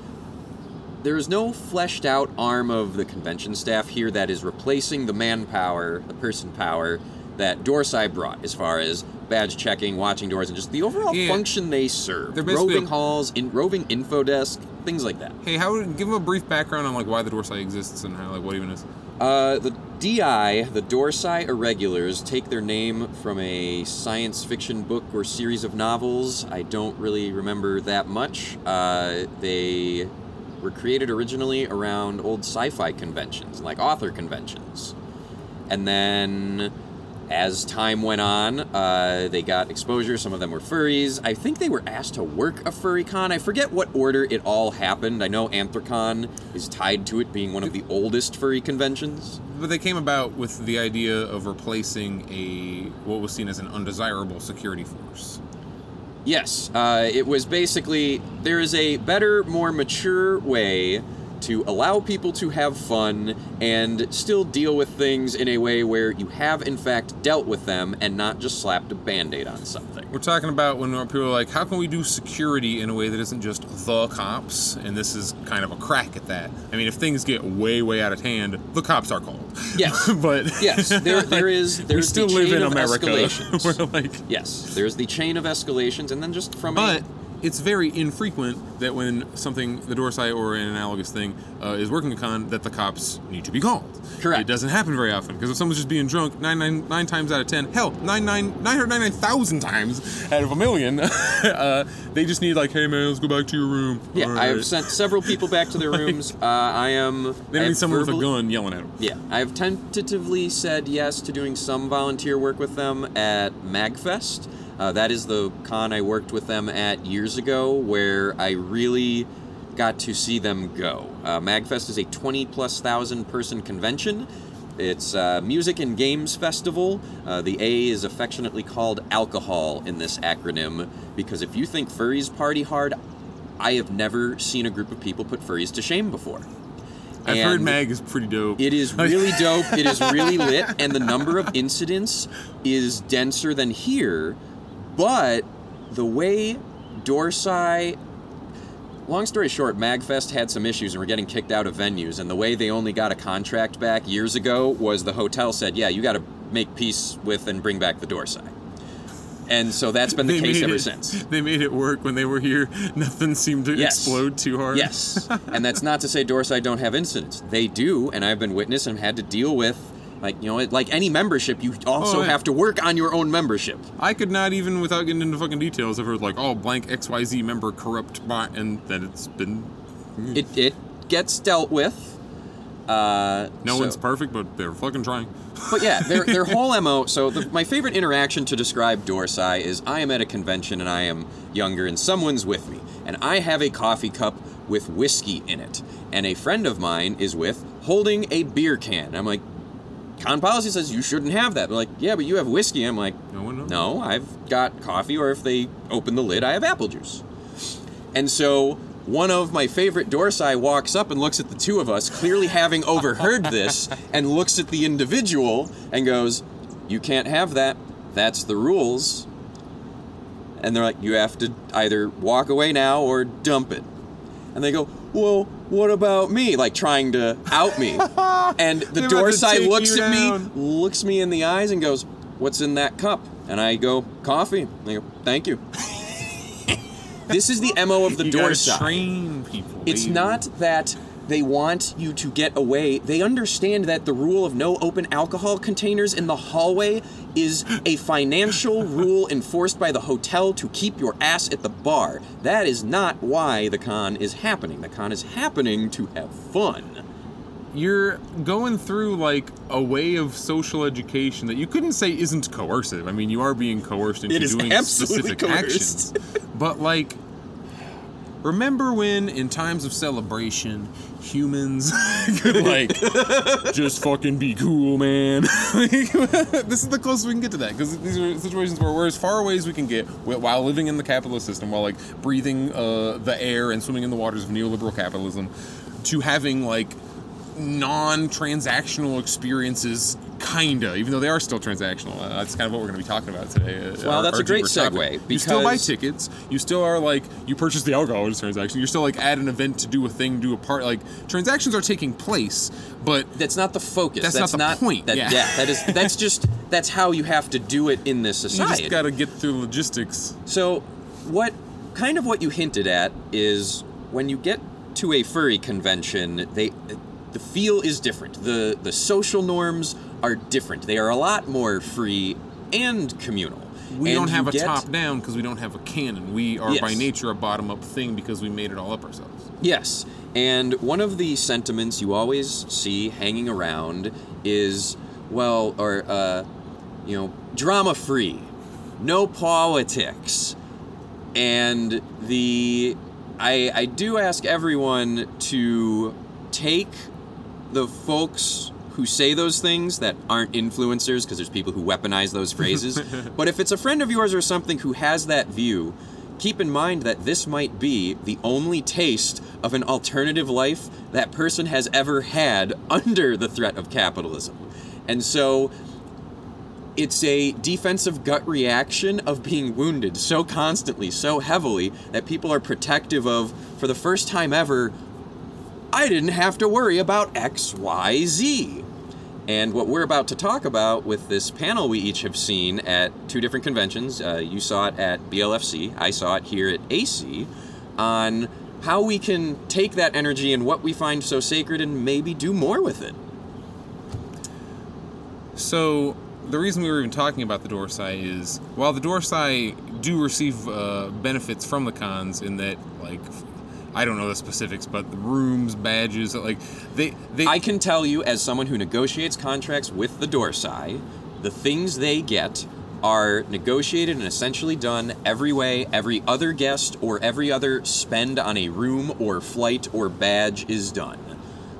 there is no fleshed out arm of the convention staff here that is replacing the manpower, the person power that Dorsai brought as far as badge checking, watching doors, and just the overall Yeah. function they serve. They're basically- Roving halls, in roving info desk, things like that. Hey, how? Give them a brief background on like why the Dorsai exists and how like what even is. Uh, the DI, the Dorsai Irregulars, take their name from a science fiction book or series of novels. I don't really remember that much. Uh, they were created originally around old sci fi conventions, like author conventions. And then, as time went on, uh, they got exposure. Some of them were furries. I think they were asked to work a furry con. I forget what order it all happened. I know Anthrocon is tied to it being one of the oldest furry conventions. But they came about with the idea of replacing a what was seen as an undesirable security force. Yes, uh, it was basically there is a better, more mature way to allow people to have fun and still deal with things in a way where you have, in fact, dealt with them and not just slapped a band aid on something. We're talking about when people are like, how can we do security in a way that isn't just the cops? And this is kind of a crack at that. I mean, if things get way, way out of hand, the cops are called. Yes. (laughs) but Yes, there, (laughs) there is. There's we still the live chain in of America. (laughs) escalations. We're like, yes, there's the chain of escalations, and then just from but a, it's very infrequent that when something, the Dorsai or an analogous thing, uh, is working a con, that the cops need to be called. Correct. It doesn't happen very often because if someone's just being drunk, nine, nine, nine times out of ten, hell, nine, nine, 999,000 times out of a million, (laughs) uh, they just need like, hey man, let's go back to your room. yeah, All I've sent several people back to their (laughs) rooms. Uh, I am. They I need have someone with a gun yelling at them. Yeah, I've tentatively said yes to doing some volunteer work with them at MagFest. Uh, that is the con I worked with them at years ago, where I really got to see them go. Uh, MagFest is a 20 plus thousand person convention. It's a music and games festival. Uh, the A is affectionately called alcohol in this acronym because if you think furries party hard, I have never seen a group of people put furries to shame before. I've heard Mag is pretty dope. it is really (laughs) dope. It is really lit, and the number of incidents is denser than here. But the way Dorsai. Long story short, MagFest had some issues and were getting kicked out of venues. And the way they only got a contract back years ago was the hotel said, "Yeah, you got to make peace with and bring back the Dorsai." And so that's been the case made ever it- since. (laughs) They made it work when they were here. (laughs) Nothing seemed to Yes. explode too hard. Yes, and that's not to say Dorsai don't have incidents. They do, and I've been witness and had to deal with, like you know, it- like any membership, you also Oh, yeah. have to work on your own membership. I could not even, without getting into fucking details, have heard like, oh, blank XYZ member corrupt bot, and then it's been. It it gets dealt with. Uh, No so- one's perfect, but they're fucking trying. But yeah, (laughs) their their whole mo. So the, my favorite interaction to describe Dorsai is I am at a convention and I am younger and someone's with me and I have a coffee cup with whiskey in it and a friend of mine is with holding a beer can. I'm like, con policy says you shouldn't have that. They're like, yeah, but you have whiskey. I'm like, No one knows. no, I've got coffee, or if they open the lid, I have apple juice. And so one of my favorite Dorsai walks up and looks at the two of us, clearly having overheard this, (laughs) and looks at the individual and goes, You can't have that. That's the rules. And they're like, You have to either walk away now or dump it. And they go, Well, what about me? Like trying to out me. (laughs) And the They're about to Dorsai take looks you at me, looks me in the eyes, and goes, What's in that cup? And I go, Coffee. And they go, Thank you. (laughs) this is the MO of the you gotta Dorsai. train people. It's baby. not that they want you to get away. They understand that the rule of no open alcohol containers in the hallway is a financial rule enforced by the hotel to keep your ass at the bar. That is not why the con is happening. The con is happening to have fun. you're going through like a way of social education that you couldn't say isn't coercive. I mean, you are being coerced into It is doing absolutely specific coerced. actions. But like remember when in times of celebration humans (laughs) could like (laughs) just fucking be cool, man. (laughs) This is the closest we can get to that because these are situations where we're as far away as we can get while living in the capitalist system, while like breathing uh, the air and swimming in the waters of neoliberal capitalism, to having like non-transactional experiences kinda even though they are still transactional uh, that's kind of what we're going to be talking about today uh, Well, our- that's our a great topic. segue, you still buy tickets you still are like you purchase the alcohol as a transaction you're still like at an event to do a thing do a part like transactions are taking place but That's not the focus. That's not the point, That, yeah. that is. That's just. That's how you have to do it in this society. (laughs) you just got to get through logistics So, what kind of what you hinted at is when you get to a furry convention, they the feel is different. the The social norms are different. They are a lot more free and communal. we And don't have a get- top down because we don't have a canon. We are by nature a bottom up thing because we made it all up ourselves. Yes, and one of the sentiments you always see hanging around is, well, or uh, you know, drama free, no politics, and the I I do ask everyone to take the folks who say those things that aren't influencers because there's people who weaponize those phrases. (laughs) But if it's a friend of yours or something who has that view keep in mind that this might be the only taste of an alternative life that person has ever had (laughs) under the threat of capitalism. And so it's a defensive gut reaction of being wounded so constantly, so heavily, that people are protective of, for the first time ever, I didn't have to worry about X, Y, Z. And what we're about to talk about with this panel we each have seen at two different conventions, uh, you saw it at BLFC, I saw it here at AC, on how we can take that energy and what we find so sacred and maybe do more with it. So the reason we were even talking about the Dorsai is while the Dorsai do receive uh, benefits from the cons in that like I don't know the specifics, but the rooms, badges, like they they I can tell you, as someone who negotiates contracts with the Dorsai, the things they get are negotiated and essentially done every way every other guest or every other spend on a room or flight or badge is done.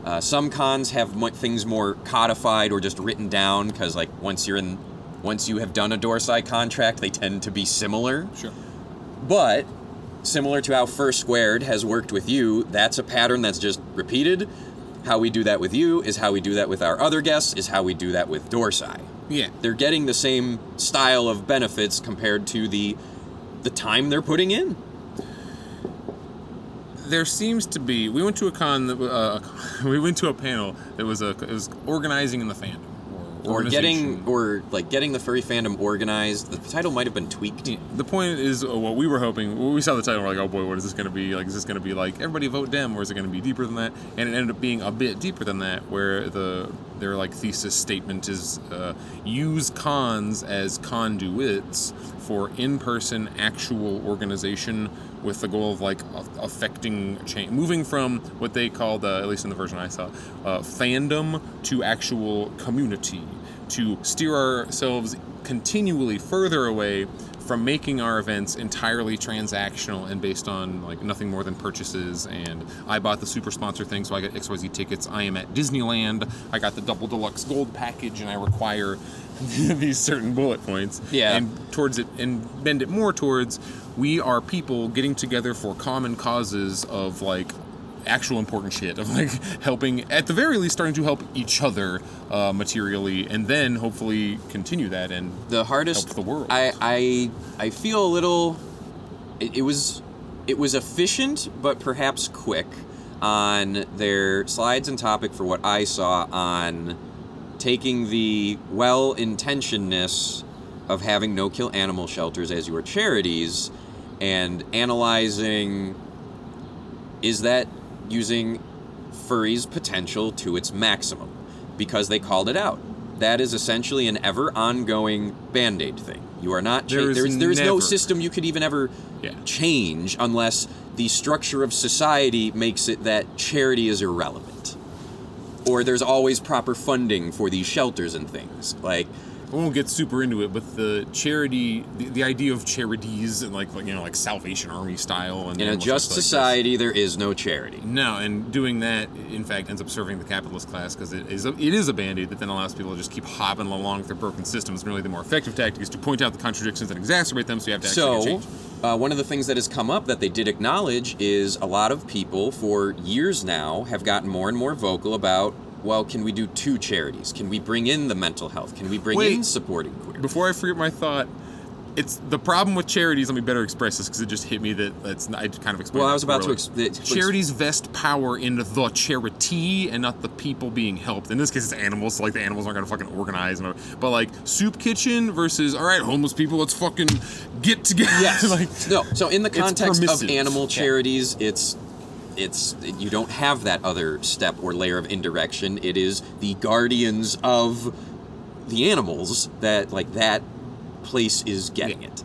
Uh, some cons have mo- things more codified or just written down because, like, once you're in, once you have done a Dorsai contract, they tend to be similar. sure. But similar to how Fur Squared has worked with you, that's a pattern that's just repeated. How we do that with you is how we do that with our other guests, is how we do that with Dorsai. Yeah. They're getting the same style of benefits compared to the the time they're putting in. There seems to be. We went to a con that uh, (laughs) we went to a panel that was a it was organizing in the fandom or, getting or like getting the furry fandom organized. The title might have been tweaked. Yeah, The point is, uh, what we were hoping. When we saw the title, we're like, "Oh boy, what is this going to be? Like, is this going to be like everybody vote Dem, or is it going to be deeper than that?" And it ended up being a bit deeper than that, where the their like thesis statement is uh, use cons as conduits for in-person actual organization with the goal of like affecting change, moving from what they called, uh, at least in the version I saw, uh, fandom to actual community, to steer ourselves continually further away from making our events entirely transactional and based on like nothing more than purchases and I bought the super sponsor thing so I got XYZ tickets. I am at Disneyland. I got the double deluxe gold package and I require (laughs) these certain bullet points. Yeah. And towards it and bend it more towards we are people getting together for common causes of like actual important shit (laughs) of like helping at the very least starting to help each other uh, materially and then hopefully continue that and the hardest help the world. I I I feel a little. It, it was it was efficient, but perhaps quick on their slides and topic for what I saw on taking the well intentionedness of having no kill animal shelters as your charities and analyzing is that using furry's potential to its maximum? Because they called it out. That is essentially an ever ongoing band-aid thing. You are not cha- There is there's, there's no system you could even ever Yeah. change unless the structure of society makes it that charity is irrelevant. Or there's always proper funding for these shelters and things. Like I won't get super into it, but the charity, the, the idea of charities and like, like you know like Salvation Army style, and in a just like this- society there is no charity No, and doing that, in fact, ends up serving the capitalist class because it is a, it is a band-aid that then allows people to just keep hopping along with their broken systems. And Really, the more effective tactic is to point out the contradictions and exacerbate them, so you have to actually So, change. uh, one of the things that has come up that they did acknowledge is a lot of people for years now have gotten more and more vocal about, well, can we do two charities? Can we bring in the mental health? Can we bring Wait. in supporting queer? Before I forget my thought, it's the problem with charities. Let me better express this because it just hit me that that's I kind of explained. Well, I was about to poorly. ex- Charities vest power in the charity and not the people being helped. In this case, it's animals. So like the animals aren't gonna fucking organize. and- But like soup kitchen versus all right, homeless people, let's fucking get together. (laughs) Yes. like no. So in the context of animal Yeah. charities, it's it's you don't have that other step or layer of indirection. It is the guardians of the animals that like that place is getting it.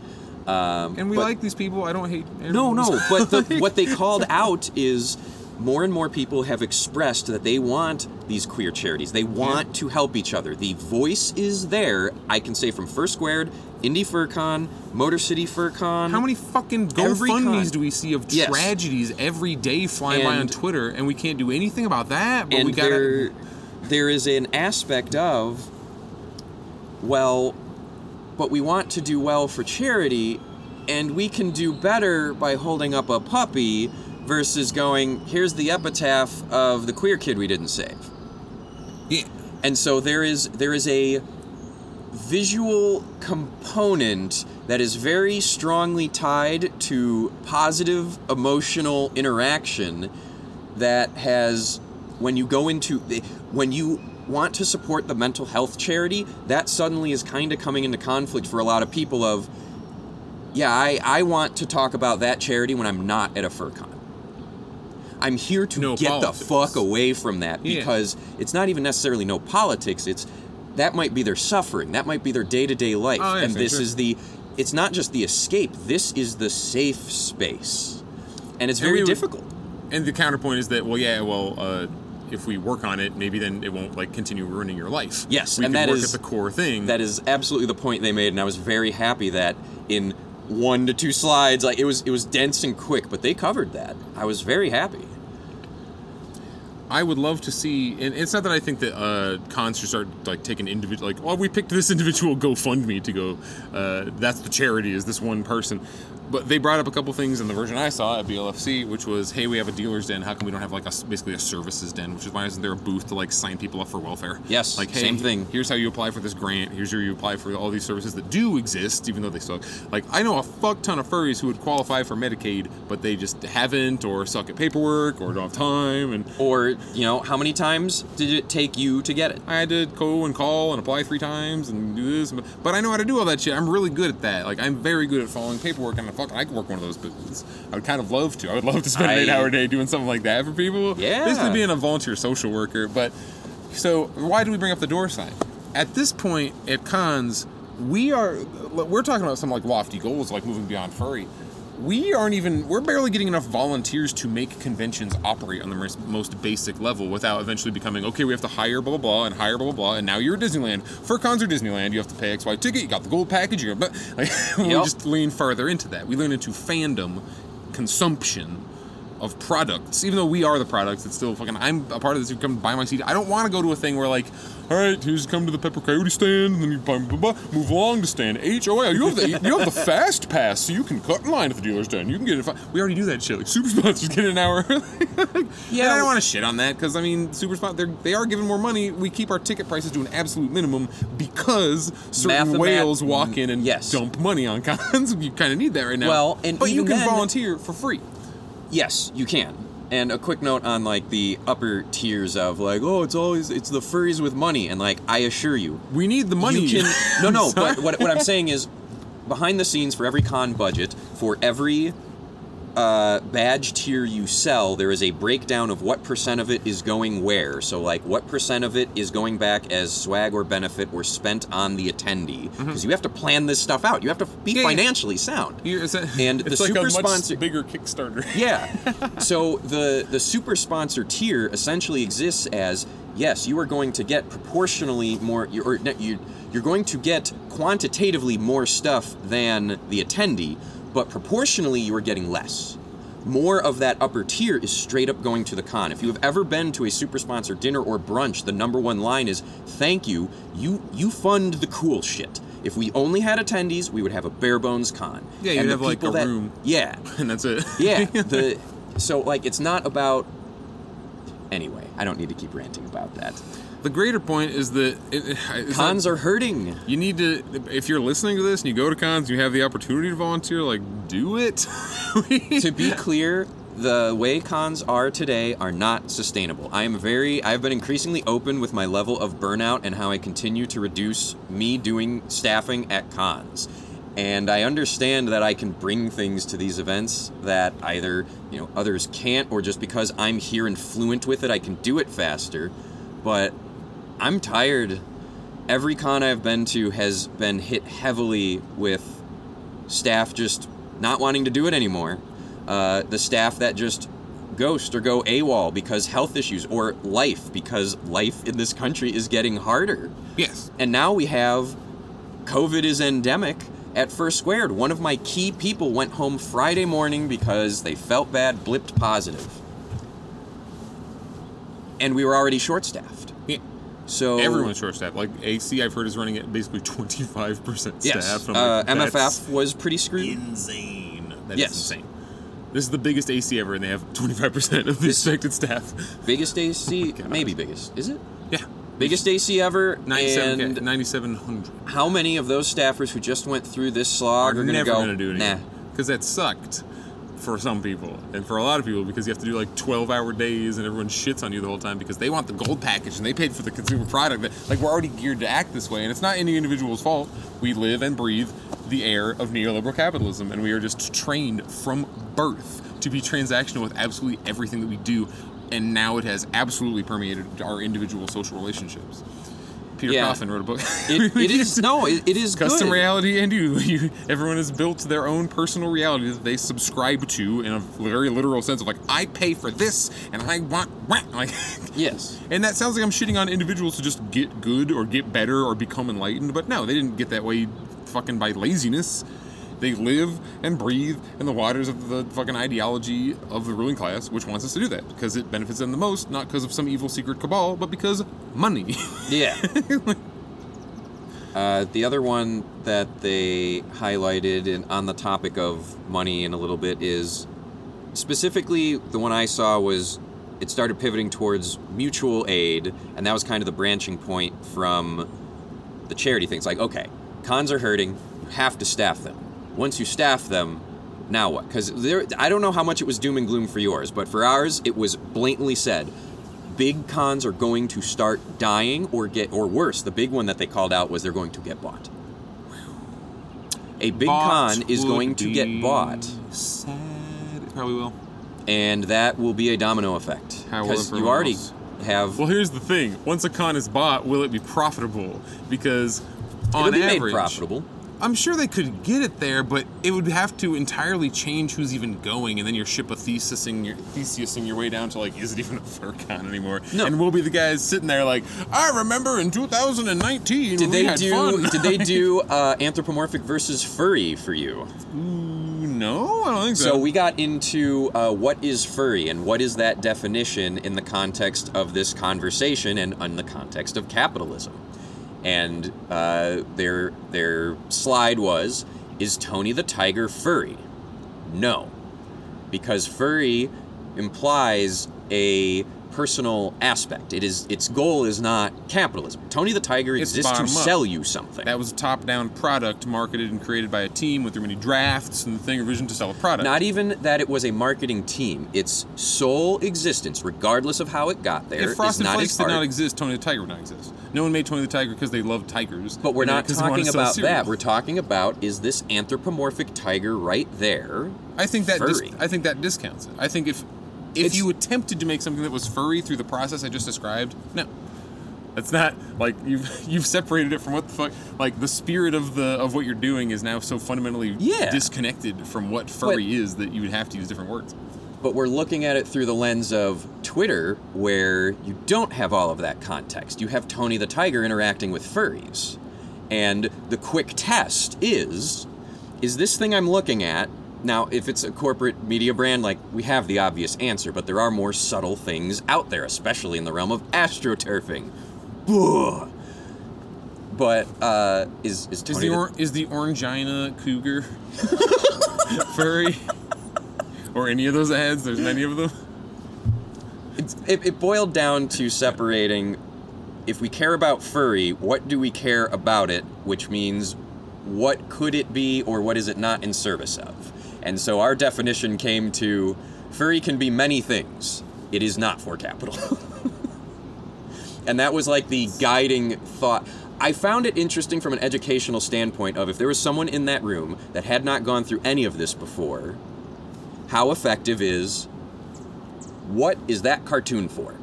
Um, and we but- like these people. I don't hate. No, no. But the, (laughs) what they called out is more and more people have expressed that they want these queer charities. They want to help each other. The voice is there. I can say from Fur Squared, Indy FurCon, Motor City FurCon. How many fucking. GoFundMe's do we see of Yes. tragedies every day flying by on Twitter, and we can't do anything about that? But and we gotta. there, there is an aspect of, well, but we want to do well for charity, and we can do better by holding up a puppy versus going, here's the epitaph of the queer kid we didn't save. Yeah. And so there is there is a visual component that is very strongly tied to positive emotional interaction that has when you go into when you want to support the mental health charity that suddenly is kind of coming into conflict for a lot of people of yeah I, I want to talk about that charity when i'm not at a furcon i'm here to No get politics. the fuck away from that Yeah. because it's not even necessarily no politics it's that might be their suffering that might be their day-to-day life Oh, and this sure. is the it's not just the escape this is the safe space and it's And very we would- difficult And the counterpoint is that, well, yeah, well, uh, if we work on it, maybe then it won't like continue ruining your life. Yes, we and can that work is- at the core thing. That is absolutely the point they made, and I was very happy that in one to two slides, like it was it was dense and quick, but they covered that. I was very happy. I would love to see, and it's not that I think that uh, cons should start like taking individual, like, oh, we picked this individual (laughs) GoFundMe to go. Uh, that's the charity is this one person. But they brought up a couple things in the version I saw at BLFC, which was, hey, we have a dealer's den. How come we don't have like a basically a services den? Which is why isn't there a booth to like sign people up for welfare? Yes, like hey, same thing. Here's how you apply for this grant. Here's how you apply for all these services that do exist, even though they suck. Like I know a fuck ton of furries who would qualify for Medicaid, but they just haven't, or suck at paperwork, or don't have time, and Or you know, how many times did it take you to get it? I had to go and call and apply three times and do this, but I know how to do all that shit. I'm really good at that. Like I'm very good at following paperwork, and fucking I could work one of those businesses. I would kind of love to. I would love to spend an I- eight-hour day doing something like that for people. Yeah. basically being a volunteer social worker. But so why do we bring up the Dorsai? At this point at cons, we are we're talking about some like lofty goals, like moving beyond furry. We aren't even we're barely getting enough volunteers to make conventions operate on the most, basic level without eventually becoming okay we have to hire blah blah blah and hire blah blah blah and now you're at disneyland. For cons or disneyland you have to pay xy ticket you got the gold package you're but like, (laughs) we just lean further into that. We lean into fandom consumption of products. Even though we are the products it's still fucking i'm a part of this you come buy my seat i don't want to go to a thing where like all right here's come to the pepper coyote stand and then you blah, blah, blah, move along to stand. H oh yeah you have the you have the (laughs) fast pass so you can cut in line at the dealer's stand you can get it fi- we already do that shit like super sponsors get it an hour (laughs) early. Yeah. And i don't want to shit on that because i mean super spot they're they are giving more money. We keep our ticket prices to an absolute minimum because certain Mathemat- whales walk in and Yes. dump money on (laughs) cons. You kind of need that right now. Well, and but you can then- volunteer for free Yes, you can. And a quick note on like the upper tiers of like, oh, it's always it's the furries with money, and like I assure you, we need the money you can. No, no. (laughs) but what what I'm saying is, behind the scenes for every con budget, for every uh, badge tier you sell, there is a breakdown of what percent of it is going where. So, like, what percent of it is going back as swag or benefit or spent on the attendee? Because you have to plan this stuff out. You have to be Mm-hmm. Yeah, financially sound. Here, it's a- And the like super a much sponsor- bigger Kickstarter. (laughs) Yeah. (laughs) so the the super sponsor tier essentially exists as yes, you are going to get proportionally more you or you you're going to get quantitatively more stuff than the attendee, but proportionally you are getting less. More of that upper tier is straight up going to the con. If you have ever been to a super sponsor dinner or brunch, the number one line is "Thank you. You you fund the cool shit." If we only had attendees, we would have a bare bones con. Yeah, you'd And have, like, a that- room. Yeah, (laughs) and that's it. yeah (laughs) the so like it's not about anyway i don't need to keep ranting about that the greater point is that it, it's cons are hurting You need to, if you're listening to this and you go to cons, and you have the opportunity to volunteer. Like, do it. (laughs) to be clear the way cons are today are not sustainable i am very i've been increasingly open with my level of burnout and how i continue to reduce me doing staffing at cons and i understand that i can bring things to these events that either you know others can't or just because i'm here and fluent with it i can do it faster but i'm tired every con i've been to has been hit heavily with staff just not wanting to do it anymore. Uh, the staff that just ghost or go AWOL because health issues or life because life in this country is getting harder. yes. And now we have COVID is endemic at Fur Squared. One of my key people went home Friday morning because they felt bad, blipped positive. And we were already short staffed. So Everyone's short staffed. Like AC, I've heard is running at basically 25% staff. Yes. Uh, like, MFF was pretty screwed. insane. That is Yes. insane. This is the biggest AC ever, and they have 25% of the This- expected staff. Biggest AC, (laughs) God. maybe biggest. Is it? Yeah. Biggest AC ever. 97, and 9,700. how many of those staffers who just went through this slog are are, going to never go? going to do it nah. Because that sucked for some people. And for a lot of people, because you have to do like 12 hour days and everyone shits on you the whole time because they want the gold package and they paid for the consumer product. Like, we're already geared to act this way. And it's not any individual's fault. We live and breathe the air of neoliberal capitalism. And we are just trained from birth to be transactional with absolutely everything that we do. And now it has absolutely permeated our individual social relationships. Peter Yeah. Coffin wrote a book. It, it (laughs) is no. It, it is custom good. reality and you. (laughs) you everyone has built their own personal reality that they subscribe to in a very literal sense of like i pay for this and i want (laughs) like Yes. and that sounds like i'm shitting on individuals to just get good or get better or become enlightened but no they didn't get that way fucking by laziness they live and breathe in the waters of the fucking ideology of the ruling class which wants us to do that because it benefits them the most not because of some evil secret cabal but because money (laughs) Yeah. uh, the other one that they highlighted in, on the topic of money in a little bit is specifically the one I saw was it started pivoting towards mutual aid, and that was kind of the branching point from the charity things. Like, okay, cons are hurting, you have to staff them. Once you staff them, now what? Because there, I don't know how much it was doom and gloom for yours, but for ours, it was blatantly said, big cons are going to start dying or get, or worse. The big one that they called out was they're going to get bought. A big Bought con is going to get bought, Sad. It probably will. and that will be a domino effect. Because you already else? have. Well, here's the thing: once a con is bought, will it be profitable? Because on it'll be made profitable. I'm sure they could get it there, but it would have to entirely change who's even going, and then your ship of thesising your thesising your way down to like, is it even a FurCon anymore? No. And we'll be the guys sitting there like, I remember in 2019 Did they do? fun. did they (laughs) do uh, anthropomorphic versus furry for you? Ooh, no, I don't think so. So we got into uh, what is furry and what is that definition in the context of this conversation and in the context of capitalism. And uh, their their slide was: Is Tony the Tiger furry? No, because furry implies a personal aspect. It is its goal is not capitalism. Tony the Tiger It's exists to up. sell you something. that was a top-down product marketed and created by a team with their many drafts and the thing, vision to sell a product. Not even that it was a marketing team. Its sole existence, regardless of how it got there, if is Frosted not Flakes its did art. not exist, Tony the Tiger would not exist. No one made Tony the Tiger because they loved tigers. but we're They made it not 'cause they wanted talking about that. We're talking about is this anthropomorphic tiger right there? I think that dis- I think that discounts it. I think if if you attempted to make something that was furry through the process I just described, no. That's not like you've (laughs) you've separated it from what the fuck like the spirit of the of what you're doing is now so fundamentally Yeah. disconnected from what furry is that you would have to use different words. But we're looking at it through the lens of Twitter, where you don't have all of that context. You have Tony the Tiger interacting with furries. And the quick test is is this thing I'm looking at now, if it's a corporate media brand, like we have the obvious answer, but there are more subtle things out there, especially in the realm of astroturfing. Blah. But uh, is is Is Tony the the- or- is the Orangina cougar (laughs) furry? or any of those ads? There's many of them. It's, it, it boiled down to separating if we care about furry, what do we care about it? Which means what could it be or what is it not in service of? And so our definition came to furry can be many things. It is not for capital. (laughs) and that was like the guiding thought. I found it interesting from an educational standpoint of if there was someone in that room that had not gone through any of this before, how effective is what is that cartoon for?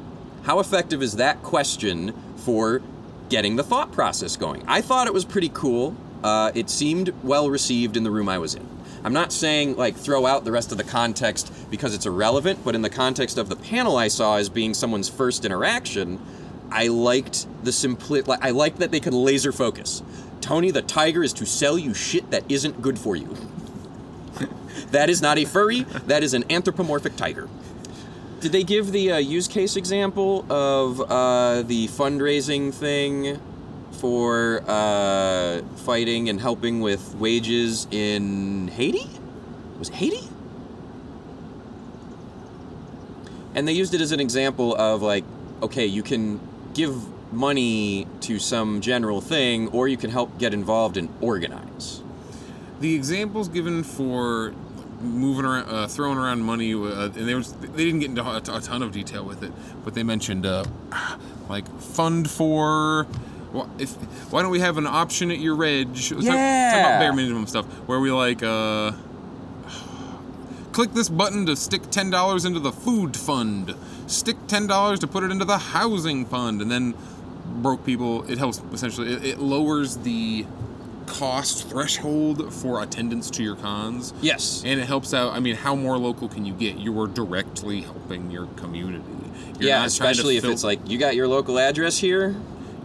How effective is that question for getting the thought process going? I thought it was pretty cool. Uh, it seemed well received in the room I was in. I'm not saying like throw out the rest of the context because it's irrelevant, but in the context of the panel I saw as being someone's first interaction, I liked the simpli- like, I liked that they could laser focus. Tony the Tiger is to sell you shit that isn't good for you. (laughs) that is not a furry, that is an anthropomorphic tiger. Did they give the uh, use case example of uh, the fundraising thing for uh, fighting and helping with wages in Haiti? Was it Haiti? And they used it as an example of like, okay, you can give money to some general thing, or you can help get involved and organize. the examples given for moving around, uh, throwing around money, uh, and they was they didn't get into a, ton of detail with it, but they mentioned uh, like fund for. Wh- If why don't we have an option at your reg? Talk, talk about bare minimum stuff where we like uh, click this button to stick ten dollars into the food fund, stick ten dollars to put it into the housing fund, and then broke people. It helps essentially. It, it lowers the cost threshold for attendance to your cons. Yes. And it helps out. I mean, how more local can you get? You are directly helping your community. You're yeah, not trying to especially if fil- it's like you got your local address here.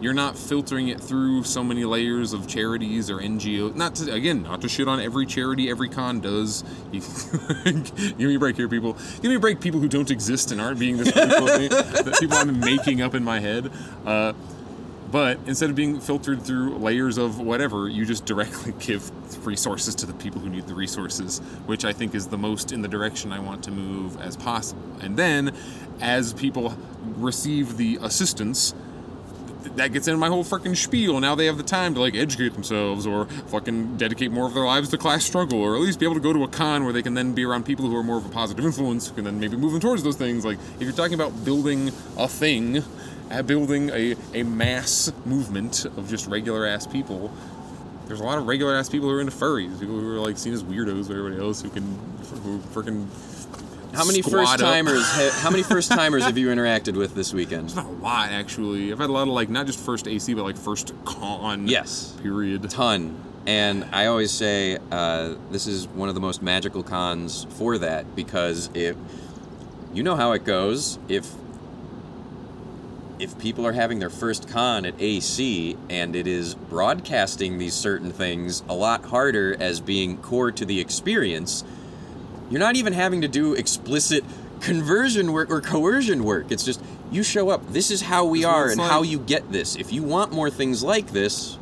You're not filtering it through so many layers of charities or NGOs. Not to again, not to shit on every charity every con does. (laughs) Give me a break here, people. Give me a break, people who don't exist and aren't being this me. (laughs) People I'm making up in my head. Uh, but instead of being filtered through layers of whatever, you just directly (laughs) give resources to the people who need the resources, which I think is the most in the direction I want to move as possible. And then, as people receive the assistance, that gets into my whole freaking spiel. Now they have the time to like educate themselves or fucking dedicate more of their lives to class struggle, or at least be able to go to a con where they can then be around people who are more of a positive influence, can then maybe move them towards those things. Like if you're talking about building a thing, uh, building a, a mass movement of just regular ass people. There's a lot of regular ass people who are into furries, people who are like seen as weirdos by everybody else who can who freaking How many first timers? Ha- how many (laughs) first timers have you interacted with this weekend? Not a lot, actually. I've had a lot of like not just first AC, but like first con. Yes. Period. Ton. And I always say uh, this is one of the most magical cons for that because if you know how it goes, if if people are having their first con at AC and it is broadcasting these certain things a lot harder as being core to the experience, you're not even having to do explicit conversion work or coercion work. It's just you show up. This is how we are and like. how you get this. If you want more things like this,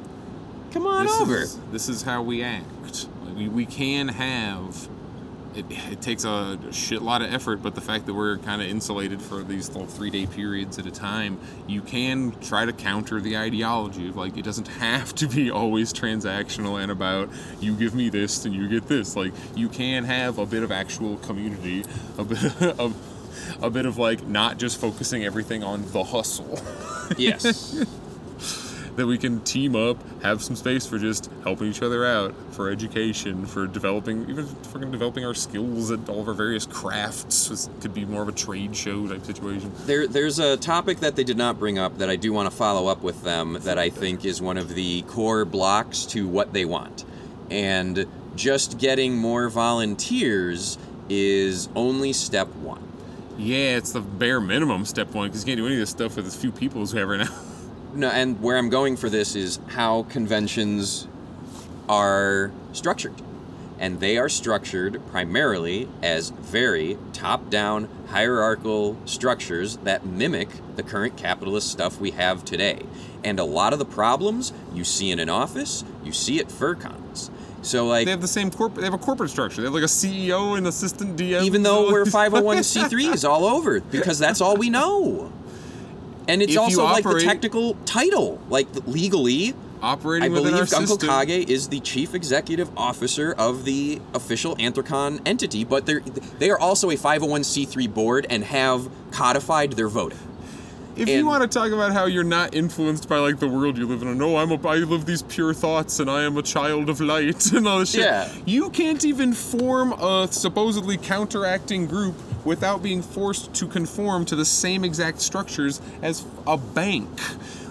come on this over. Is, this is how we act. Like, we, we can have. It, it takes a shit lot of effort, but the fact that we're kind of insulated for these little three day periods at a time, you can try to counter the ideology of like it doesn't have to be always transactional and about you give me this and you get this. Like you can have a bit of actual community, a bit (laughs) of a bit of like not just focusing everything on the hustle. yes. (laughs) that we can team up, have some space for just helping each other out, for education, for developing, even for developing our skills at all of our various crafts. This could be more of a trade show type situation. There, there's a topic that they did not bring up that I do want to follow up with them that I think is one of the core blocks to what they want. And just getting more volunteers is only step one. Yeah, it's the bare minimum step one because you can't do any of this stuff with as few people as we have right now. (laughs) No, and where I'm going for this is how conventions are structured. And they are structured primarily as very top down hierarchical structures that mimic the current capitalist stuff we have today. And a lot of the problems you see in an office, you see at FurCons. So, like, They have the same corporate. They have a corporate structure. They have like a CEO and assistant DM. even though we're (laughs) 501c3s all over because that's all we know. And it's If also like the technical title, like legally, operating I believe Uncle system. Kage is the chief executive officer of the official Anthrocon entity, but they're they are also a 501c3 board and have codified their voting. If you want to talk about how you're not influenced by like the world you live in, no, I'm a, I live these pure thoughts and I am a child of light (laughs) and all this shit. Yeah. You can't even form a supposedly counteracting group without being forced to conform to the same exact structures as a bank. (laughs)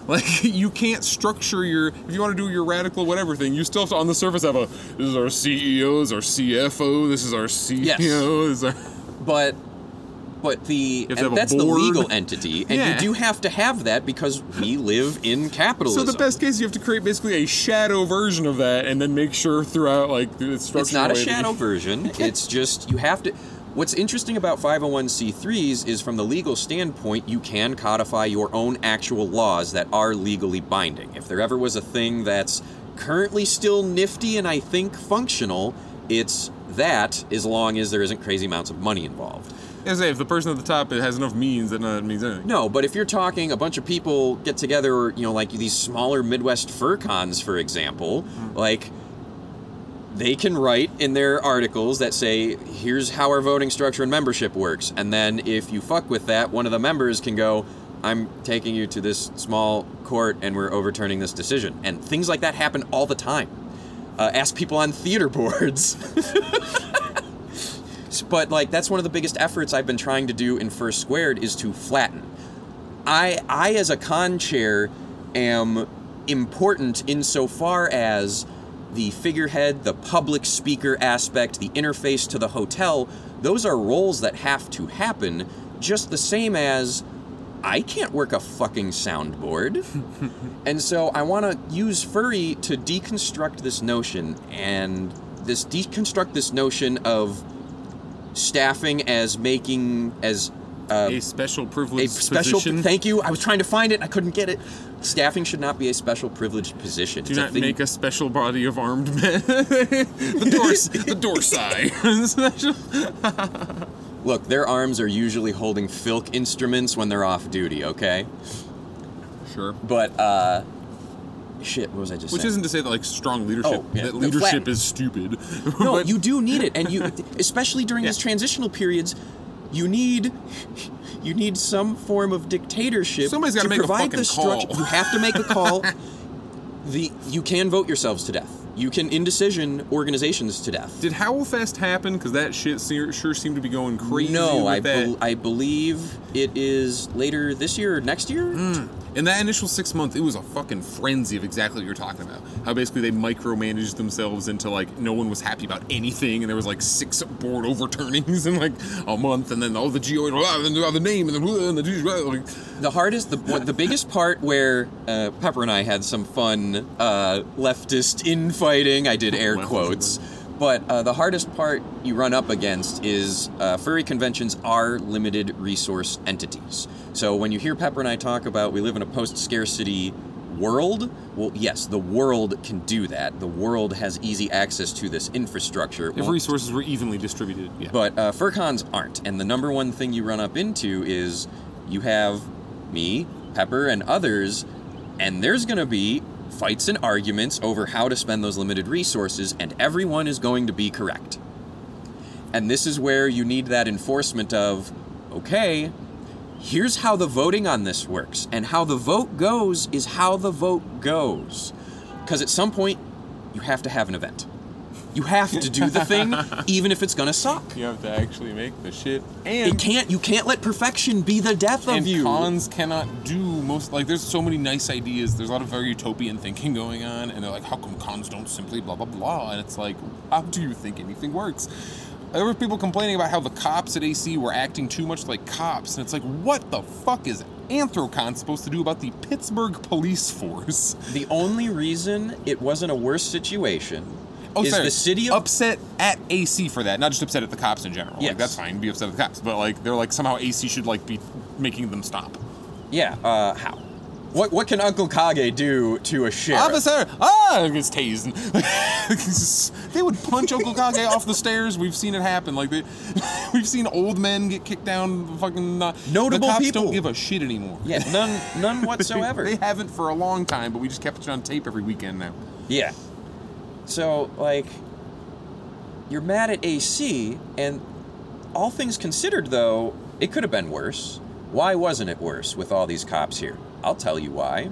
Like you can't structure your if you want to do your radical whatever thing, you still have to on the surface have a this is our CEO, this is our CFO, this is our CEO, Yes. (laughs) this is our But but the have to have and that's the legal entity, and Yeah. you do have to have that because we live in capitalism. So the best case, you have to create basically a shadow version of that, and then make sure throughout, like it's structured. It's not a shadow version. (laughs) It's just you have to. What's interesting about 501c3s is from the legal standpoint, you can codify your own actual laws that are legally binding. If there ever was a thing that's currently still nifty and I think functional, it's that as long as there isn't crazy amounts of money involved. As if the person at the top has enough means, that means anything. No, but if you're talking a bunch of people get together, you know, like these smaller Midwest fur cons, for example, mm-hmm. like they can write in their articles that say, here's how our voting structure and membership works. And then if you fuck with that, one of the members can go, I'm taking you to this small court and we're overturning this decision. And things like that happen all the time. Uh, ask people on theater (laughs) boards. (laughs) but like that's one of the biggest efforts I've been trying to do in Fur Squared is to flatten. I I as a con chair am important insofar as the figurehead, the public speaker aspect, the interface to the hotel, those are roles that have to happen just the same as I can't work a fucking soundboard. (laughs) and so I want to use furry to deconstruct this notion and this deconstruct this notion of staffing as making as uh, A special a privileged special. position. Thank you. I was trying to find it. I couldn't get it. Staffing should not be a special privileged position. Do It's a not thing- make a special body of armed men. (laughs) the (laughs) doors, the dorsai. (laughs) Look, their arms are usually holding filk instruments when they're off duty. Okay, sure. but uh, shit. What was I just Which saying? isn't to say that like strong leadership Oh, yeah, that leadership is stupid. No, you do need it, and you, especially during these transitional periods, you need, you need some form of dictatorship Somebody's gotta to make a provide fucking the structure. call. You have to make a call. (laughs) the you can vote yourselves to death. You can indecision organizations to death. Did Howlfest happen? Because that shit se- sure seemed to be going crazy. no, with I, that. bel I believe it is later this year or next year. Hmm. In that initial six months, it was a fucking frenzy of exactly what you're talking about. How basically they micromanaged themselves into like no one was happy about anything, and there was like six board overturnings (laughs) in like a month, and then all the geo, and then the name, and then and the like, The hardest, the the biggest part where uh, Pepper and I had some fun uh, leftist infighting. I did air quotes. But uh, the hardest part you run up against is uh, furry conventions are limited resource entities. So when you hear Pepper and I talk about we live in a post scarcity world, well, yes, the world can do that. The world has easy access to this infrastructure. if resources were evenly distributed. Yeah. but uh, FurCons aren't. And the number one thing you run up into is you have me, Pepper, and others, and there's going to be fights and arguments over how to spend those limited resources, and everyone is going to be correct. And this is where you need that enforcement of, okay, here's how the voting on this works, and how the vote goes is how the vote goes. Because at some point, you have to have an event. You have to do the thing, (laughs) even if it's gonna suck. you have to actually make the shit. And It can't. You can't let perfection be the death of and you. cons cannot do most like there's so many nice ideas there's a lot of very utopian thinking going on and they're like how come cons don't simply blah blah blah and it's like how do you think anything works there were people complaining about how the cops at AC were acting too much like cops, and it's like, what the fuck is Anthrocon supposed to do about the Pittsburgh police force? The only reason it wasn't a worse situation Oh, is sorry. the city of upset at AC for that, not just upset at the cops in general. Yes. Like that's fine, be upset at the cops, but like they're like somehow AC should like be making them stop. yeah. Uh, how? What what can Uncle Kage do to a sheriff? Officer, ah, gets tased. (laughs) They would punch Uncle Kage off the stairs. We've seen it happen. Like they, (laughs) we've seen old men get kicked down. Fucking uh, Notable the cops people. don't give a shit anymore. Yeah, none none (laughs) whatsoever. they haven't for a long time, but we just kept it on tape every weekend now. Yeah. So, like, you're mad at AC, and all things considered, though, it could have been worse. Why wasn't it worse with all these cops here? I'll tell you why.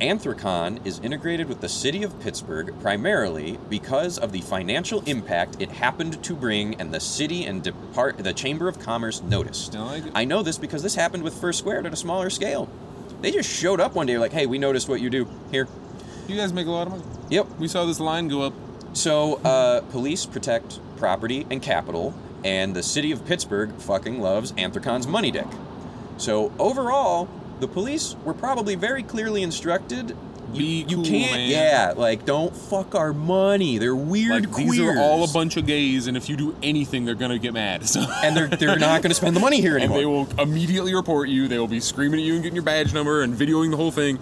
Anthrocon is integrated with the city of Pittsburgh primarily because of the financial impact it happened to bring, and the city and depart the Chamber of Commerce noticed. I. I know this because this happened with Fur Squared at a smaller scale. They just showed up one day, like, "Hey, we noticed what you do. Here, You guys make a lot of money. Yep. We saw this line go up. So, uh, police protect property and capital, and the city of Pittsburgh fucking loves Anthrocon's money dick. So, overall, the police were probably very clearly instructed. You, Be you can't, man. yeah, like, don't fuck our money. They're weird Like queers. these are all a bunch of gays, and if you do anything, they're gonna get mad. (laughs) So. And they're, they're not going to spend the money here (laughs) anymore. and anymore. they will immediately report you. They will be screaming at you and getting your badge number and videoing the whole thing.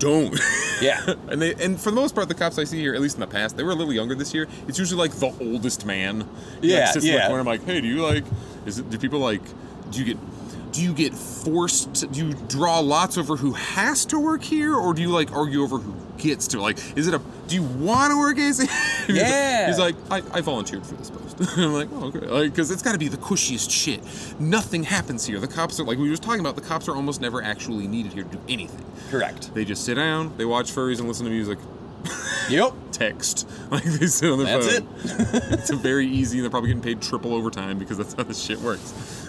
Don't. Yeah. (laughs) and they and for the most part, the cops I see here, at least in the past, they were a little younger this year. It's usually like the oldest man. He, like, Yeah, sits in yeah. the. I'm like, hey, do you like? Is it? Do people like? Do you get? Do you get forced? To, do you draw lots over who has to work here, or do you like argue over who gets to? Like, is it a? Do you want to work AC? (laughs) Yeah. He's like, I, I volunteered for this post. (laughs) I'm like, oh, okay. Like, because it's got to be the cushiest shit. Nothing happens here. The cops are like we were just talking about. The cops are almost never actually needed here to do anything. Correct. They just sit down, they watch furries and listen to music, (laughs) Yep. text. Like they sit on their That's phone. That's it. it's a very easy. and They're probably getting paid triple overtime because that's how this shit works.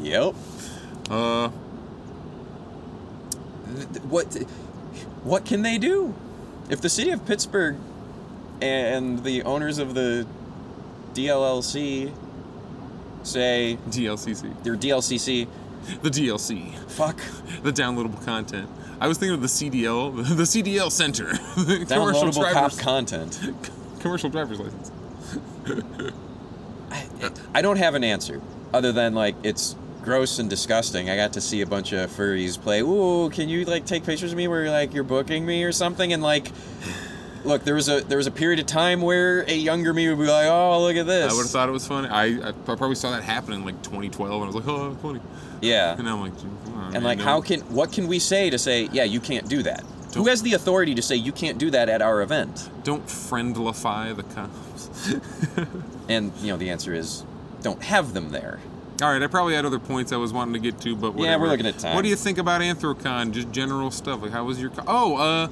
Yep. Uh, what what can they do? If the city of pittsburgh and the owners of the dllc say DLCC, their dlcc the DLC, fuck. The downloadable content. I was thinking of the CDL, (laughs) the CDL Center, the (laughs) commercial driver's, content. (laughs) Commercial driver's license. I, I don't have an answer other than like it's gross and disgusting i got to see a bunch of furries play ooh can you like take pictures of me where you're like you're booking me or something and like look there was a there was a period of time where a younger me would be like oh look at this I would have thought it was funny. I, I probably saw that happen in like 2012, and I was like, oh, funny. yeah And I'm like, "Gee, come on, And man, like, no." how can what can we say to say, yeah, you can't do that? Who Don't- has the authority to say you can't do that at our event? don't friendlify the cops? (laughs) And you know, the answer is, don't have them there. All right, I probably had other points I was wanting to get to, but Yeah, we're looking at time. What do you think about Anthrocon? Just general stuff. Like, how was your? Co- oh, uh,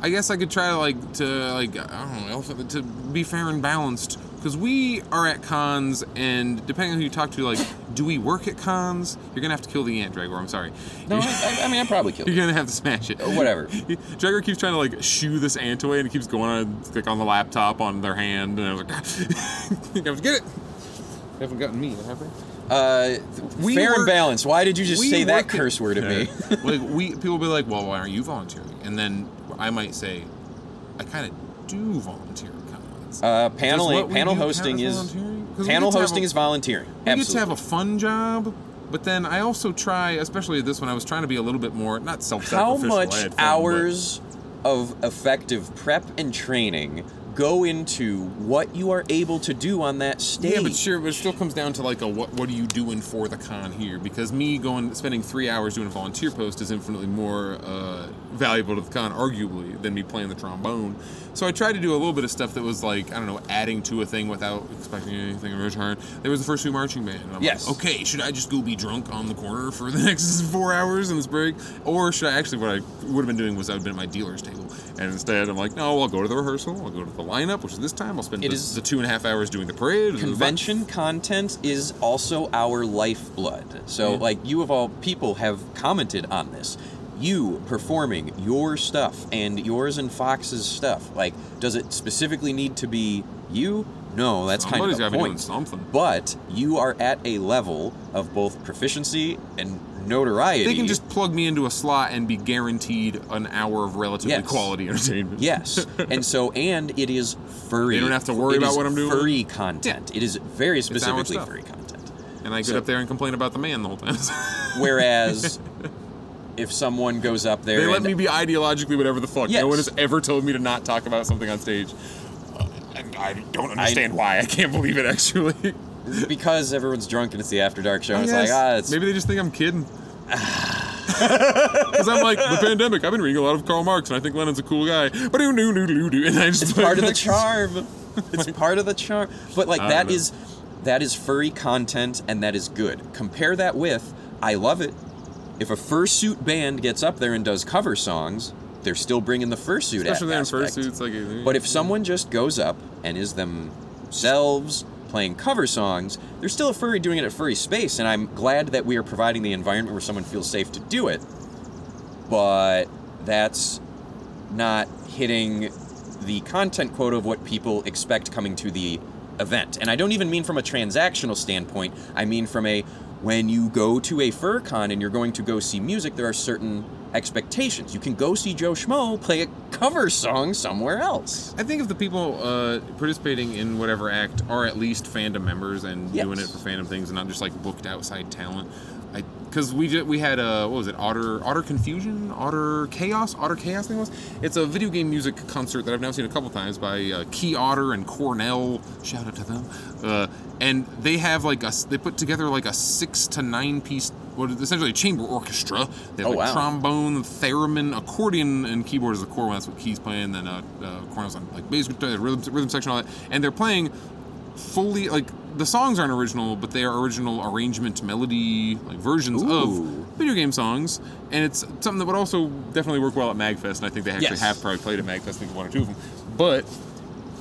I guess I could try to like to like I don't know to be fair and balanced. because we are at cons, and depending on who you talk to, like, do we work at cons? You're gonna have to kill the ant, Dragor. I'm sorry. No, I, I mean I probably killed (laughs) You're it. gonna have to smash it. Or whatever. (laughs) Dragor keeps trying to like shoo this ant away, and it keeps going on like on the laptop on their hand, and I was like, (laughs) "Get it!" They haven't gotten me, have they? Uh, We fair work- and balanced. Why did you just say that curse word at me? (laughs) Like we people will be like, "Well, why aren't you volunteering?" And then I might say, "I kind of do volunteer at cons." Uh, panel panel hosting is volunteering? 'Cause panel get to have hosting a- is volunteering. We Absolutely. get to have a fun job, but then I also try, especially this one, I was trying to be a little bit more not self-sacrificial. I much had fun, but- hours of effective prep and training go into what you are able to do on that stage? Yeah, but sure, but it still comes down to like a what what are you doing for the con here? Because me going spending three hours doing a volunteer post is infinitely more uh, valuable to the con, arguably, than me playing the trombone. So I tried to do a little bit of stuff that was like I don't know, adding to a thing without expecting anything in return. There was the first two marching band. And I'm Yes. Like, okay, should I just go be drunk on the corner for the (laughs) next four hours in this break, or should I actually what I would have been doing was I would have been at my dealer's table, and instead I'm like, no, I'll go to the rehearsal, I'll go to the lineup, which is this time. I'll spend It the, is- the two and a half hours doing the parade. and the- convention content is also our lifeblood. So, Yeah. like, you of all people have commented on this. You performing your stuff and yours and Fox's stuff. Like, does it specifically need to be you? No, that's kind of the point. something. But you are at a level of both proficiency and notoriety. They can just plug me into a slot and be guaranteed an hour of relatively Yes. quality entertainment. Yes, (laughs) and so and it is furry. They don't have to worry It about what I'm doing? Furry content. It is very specifically furry content. And I get So- up there and complain about the man the whole time. (laughs) Whereas, if someone goes up there, they let me be ideologically whatever the fuck. Yes. No one has ever told me to not talk about something on stage. Uh, and I don't understand why. I can't believe it actually. (laughs) because everyone's drunk and it's the after dark show. and It's Yes. like ah, it's Maybe they just think I'm kidding. (sighs) Because I'm like the pandemic. I've been reading a lot of Karl Marx, and I think Lenin's a cool guy. But do do do do do, and I just it's (laughs) part of the charm. (laughs) It's part of the charm. But like that know. is that is furry content and that is good. Compare that with I love it. If a fursuit band gets up there and does cover songs, they're still bringing the fursuit Especially in aspect. fursuits. Like, uh, But if someone just goes up and is themselves playing cover songs, they're still a furry doing it at furry space, and I'm glad that we are providing the environment where someone feels safe to do it. But that's not hitting the content quota of what people expect coming to the event. And I don't even mean from a transactional standpoint, I mean from a when you go to a fur con and you're going to go see music, there are certain expectations. You can go see Joe Schmo play a cover song somewhere else. I think if the people uh, participating in whatever act are at least fandom members and Yes. doing it for fandom things and not just like booked outside talent, I because we did we had a what was it? Otter Otter Confusion? Otter Chaos? Otter Chaos thing was? It's a video game music concert that I've now seen a couple times by uh, Key Otter and Cornell. Shout out to them. Uh, and they have like a they put together like a six to nine piece what is essentially a chamber orchestra. They have Oh, like wow. trombone theremin accordion and keyboard is the core one. That's what Key's playing. Then uh, uh Cornell's on like bass guitar rhythm rhythm section all that. And they're playing fully like the songs aren't original, but they are original arrangement melody like versions Ooh. of video game songs, and it's something that would also definitely work well at Magfest. And I think they actually Yes. have probably played at Magfest, I think one or two of them. But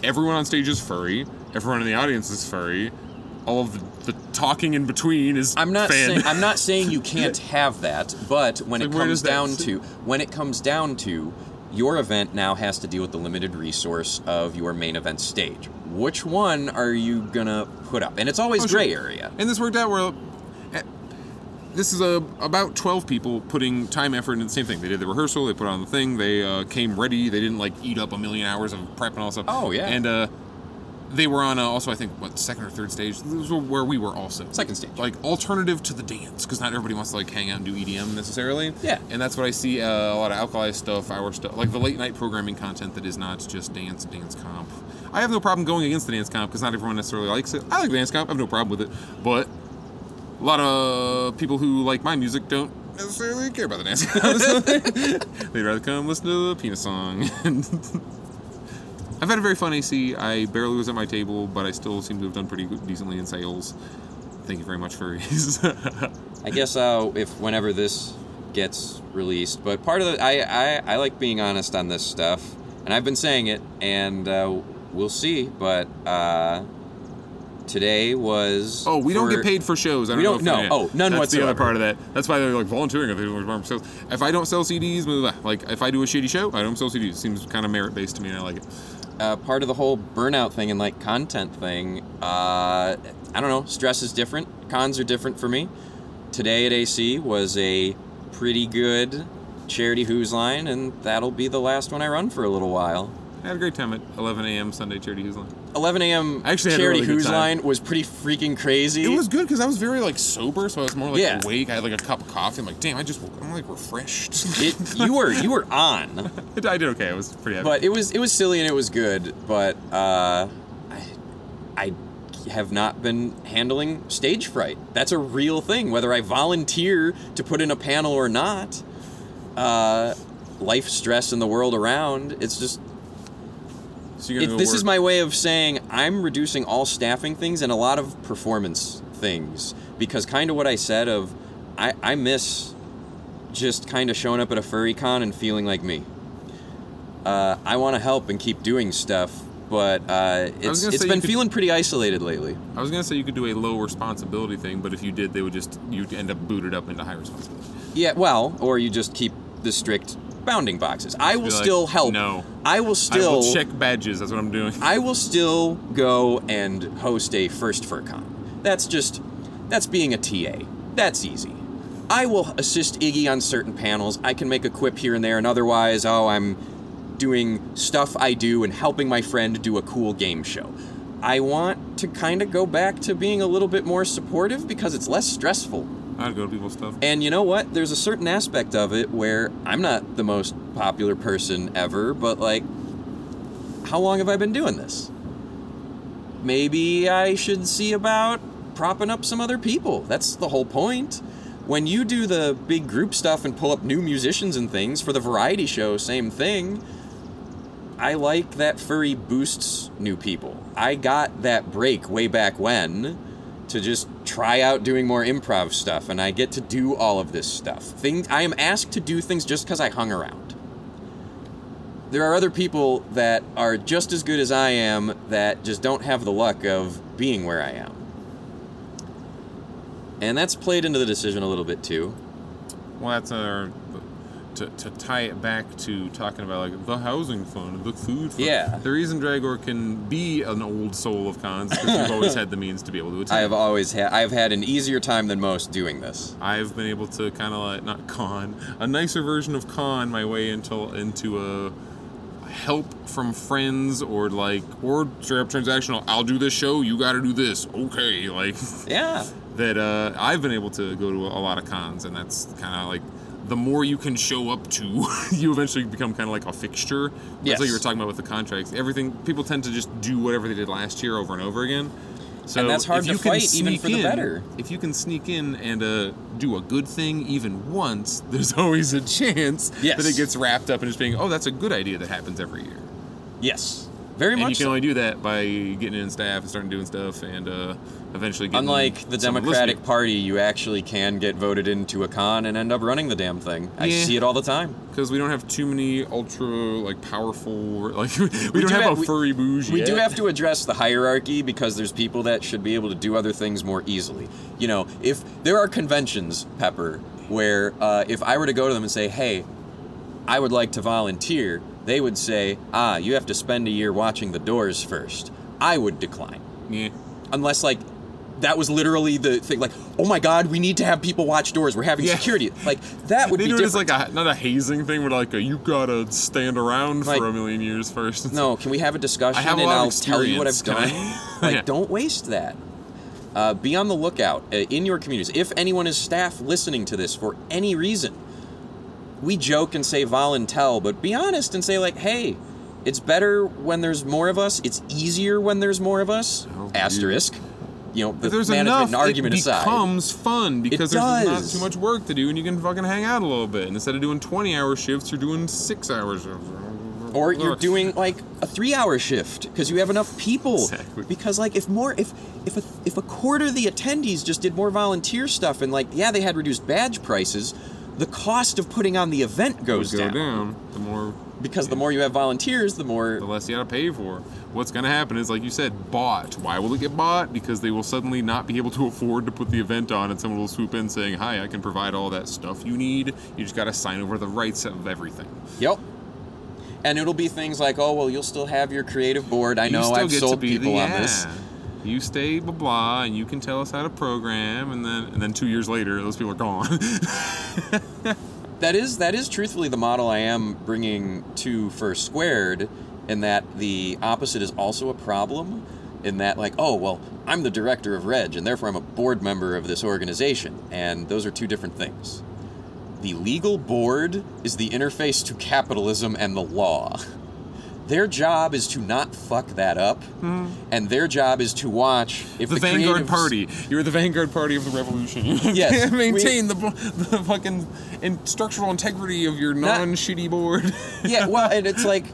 everyone on stage is furry. Everyone in the audience is furry. All of the, the talking in between is I'm not saying I'm not saying you (laughs) can't have that, but when So it comes that down to when it comes down to your event now has to deal with the limited resource of your main event stage. Which one are you gonna put up? And it's always Oh, sure. gray area. And this worked out where eh, this is a, about 12 people putting time, effort into the same thing. They did the rehearsal, they put on the thing, they uh, came ready, they didn't like eat up a million hours of prep and all stuff. Oh, yeah. And uh, they were on uh, also, I think, what, second or third stage? This was where we were also. Second stage. Like alternative to the dance, because not everybody wants to like hang out and do EDM necessarily. Yeah. And that's what I see uh, a lot of alkali stuff, our stuff, like the late night programming content that is not just dance, dance comp. I have no problem going against the dance comp because not everyone necessarily likes it. I like the dance comp, I have no problem with it. But a lot of people who like my music don't necessarily care about the dance comp. (laughs) They'd rather come listen to the penis song. (laughs) I've had a very fun AC. I barely was at my table, but I still seem to have done pretty decently in sales. Thank you very much, furries. (laughs) I guess uh, if whenever this gets released, but part of the I, I I like being honest on this stuff, and I've been saying it, and uh, we'll see. But uh, today was. Oh, we don't get paid for shows. I don't We know don't- if no. Oh, none That's the other part of that. That's why they're like volunteering. If, they don't sell- if I don't sell CDs, like if I do a shitty show, I don't sell CDs. It seems kind of merit based to me, and I like it. Uh, part of the whole burnout thing and like content thing. Uh, I don't know. Stress is different. Cons are different for me. Today at AC was a pretty good charity who's line, and that'll be the last one I run for a little while. I had a great time at 11 a.m. Sunday charity Who's Line. 11 a.m. Actually had a charity really good who's time. line was pretty freaking crazy. It was good because I was very like sober, so I was more like Yeah. awake. I had like a cup of coffee. I'm like, damn, I just woke. I'm like refreshed. (laughs) It, you were you were on. (laughs) I did okay. I was pretty happy. but it was it was silly and it was good but uh, I, I have not been handling stage fright that's a real thing whether i volunteer to put in a panel or not uh, life stress in the world around it's just so it, this is my way of saying i'm reducing all staffing things and a lot of performance things because kind of what i said of i, I miss just kind of showing up at a furry con and feeling like me. Uh, i want to help and keep doing stuff but uh, it's, it's been could- feeling pretty isolated lately. I was gonna say you could do a low responsibility thing, but if you did, they would just you'd end up booted up into high responsibility. yeah well or you just keep the strict bounding boxes i will like, still help No, i will I still will check badges. That's what I'm doing. I will still go and host a first for con. That's just that's being a TA. That's easy. I will assist Iggy on certain panels. I can make a quip here and there, and otherwise, oh, I'm doing stuff I do and helping my friend do a cool game show. I want to kind of go back to being a little bit more supportive because it's less stressful. I'd go to people's stuff. And you know what? There's a certain aspect of it where I'm not the most popular person ever, but like, how long have I been doing this? Maybe I should see about propping up some other people. That's the whole point. When you do the big group stuff and pull up new musicians and things for the variety show, same thing. I like that furry boosts new people. I got that break way back when to just try out doing more improv stuff and I get to do all of this stuff. Things I am asked to do things just cuz I hung around. There are other people that are just as good as I am that just don't have the luck of being where I am. And that's played into the decision a little bit too. Well, that's our to, to tie it back to talking about like the housing fund, the food fund. Yeah. The reason Dragor can be an old soul of cons is because you've always had the means to be able to (laughs) attend. I have always had I've had an easier time than most doing this. I've been able to kind of like not con a nicer version of con my way into into a help from friends or like or straight up transactional. I'll do this show. You got to do this. Okay, (laughs) like Yeah. that. Uh, I've been able to go to a lot of cons, and that's kind of like the more you can show up to, (laughs) you eventually become kind of like a fixture. Yes. That's what you were talking about with the contracts. Everything people tend to just do whatever they did last year over and over again. So And that's hard to fight even for the better. If you can sneak in and uh, do a good thing even once, (laughs) there's always a chance Yes. that it gets wrapped up in just being, oh, that's a good idea that happens every year. Yes. Very And much you can so. only do that by getting in staff and starting doing stuff and uh, eventually getting Unlike the Democratic. Party, you actually can get voted into a con and end up running the damn thing. I Yeah. see it all the time. because we don't have too many ultra like powerful (laughs) like we, don't do have have- a furry bougie. We do have to address the hierarchy because there's people that should be able to do other things more easily. You know, if there are conventions, Pepper, where uh, if I were to go to them and say, hey, I would like to volunteer, they would say, ah, you have to spend a year watching the doors first. I would decline. Yeah. Unless, like, that was literally the thing, like, oh my god, we need to have people watch doors. We're having Yeah. security. Like, that would They be do it different. as like a not a hazing thing, but like a, you gotta stand around Like- for a million years first. No, can we have a discussion I have a and I'll tell you what I've done? (laughs) Like, (laughs) Yeah. don't waste that. Uh, be on the lookout uh, in your communities. If anyone is staff listening to this for any reason, we joke and say voluntel, but be honest and say like, hey, it's better when there's more of us. It's easier when there's more of us. Oh, Asterisk. You know, the If there's management enough, and argument it aside. becomes fun because there's not too much work to do, and you can fucking hang out a little bit. And instead of doing 20-hour shifts, you're doing six hours. Uh, or you're doing like a three-hour shift because you have enough people. Exactly. Because like if more if if a, if a quarter of the attendees just did more volunteer stuff and like yeah they had reduced badge prices, the cost of putting on the event goes go down. down. The more because the more you have volunteers, the more the less you gotta pay for. What's gonna happen is, like you said, bought. Why will it get bought? Because they will suddenly not be able to afford to put the event on, and someone will swoop in saying, "Hi, I can provide all that stuff you need. You just gotta sign over the rights of everything." Yep. And it'll be things like, oh well, you'll still have your creative board. I You know I've sold people on yeah. this. You stay blah blah, and you can tell us how to program, and then and then two years later, those people are gone. (laughs) That is that is truthfully the model I am bringing to Fur Squared, in that the opposite is also a problem. In that, like, oh well, I'm the director of Reg, and therefore I'm a board member of this organization, and those are two different things. The legal board is the interface to capitalism and the law. (laughs) Their job is to not fuck that up, hmm. and their job is to watch if the, the, Vanguard creatives- Party. You're the Vanguard Party of the revolution. (laughs) You Yes, can't we- maintain the, the fucking in, structural integrity of your non-shitty board. (laughs) yeah, well, and it's like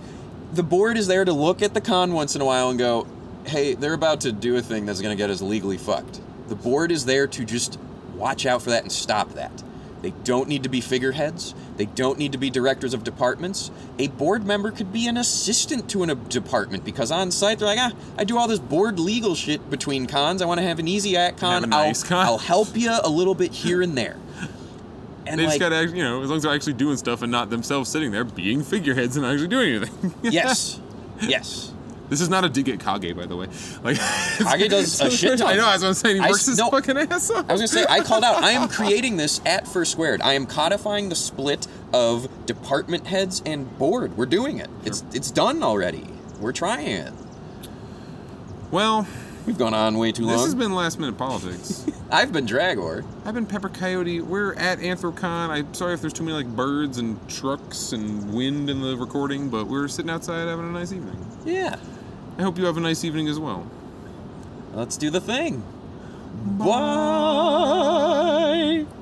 the board is there to look at the con once in a while and go, "Hey, they're about to do a thing that's going to get us legally fucked." The board is there to just watch out for that and stop that. They don't need to be figureheads. They don't need to be directors of departments. A board member could be an assistant to a department because on site they're like, ah, I do all this board legal shit between cons. I want to have an easy at con. Have a nice I'll, con." I'll help you a little bit here and there. (laughs) And they like, just gotta, you know, as long as they're actually doing stuff and not themselves sitting there being figureheads and not actually doing anything. (laughs) yes, yes. This is not a dig at Kage, by the way. Like (laughs) Kage does a (laughs) shit ton. I know. That's what I'm saying. He I works his no. fucking ass off. I was gonna say I called out. I am (laughs) creating this at Fur Squared. I am codifying the split of department heads and board. We're doing it. It's it's done already. We're trying it. Well, We've gone on way too long. this has been last minute politics. I've been Dragor. I've been Pepper Coyote. We're at Anthrocon. I'm sorry if there's too many like birds and trucks and wind in the recording, but we're sitting outside having a nice evening. Yeah. I hope you have a nice evening as well. Let's do the thing. Bye. Bye.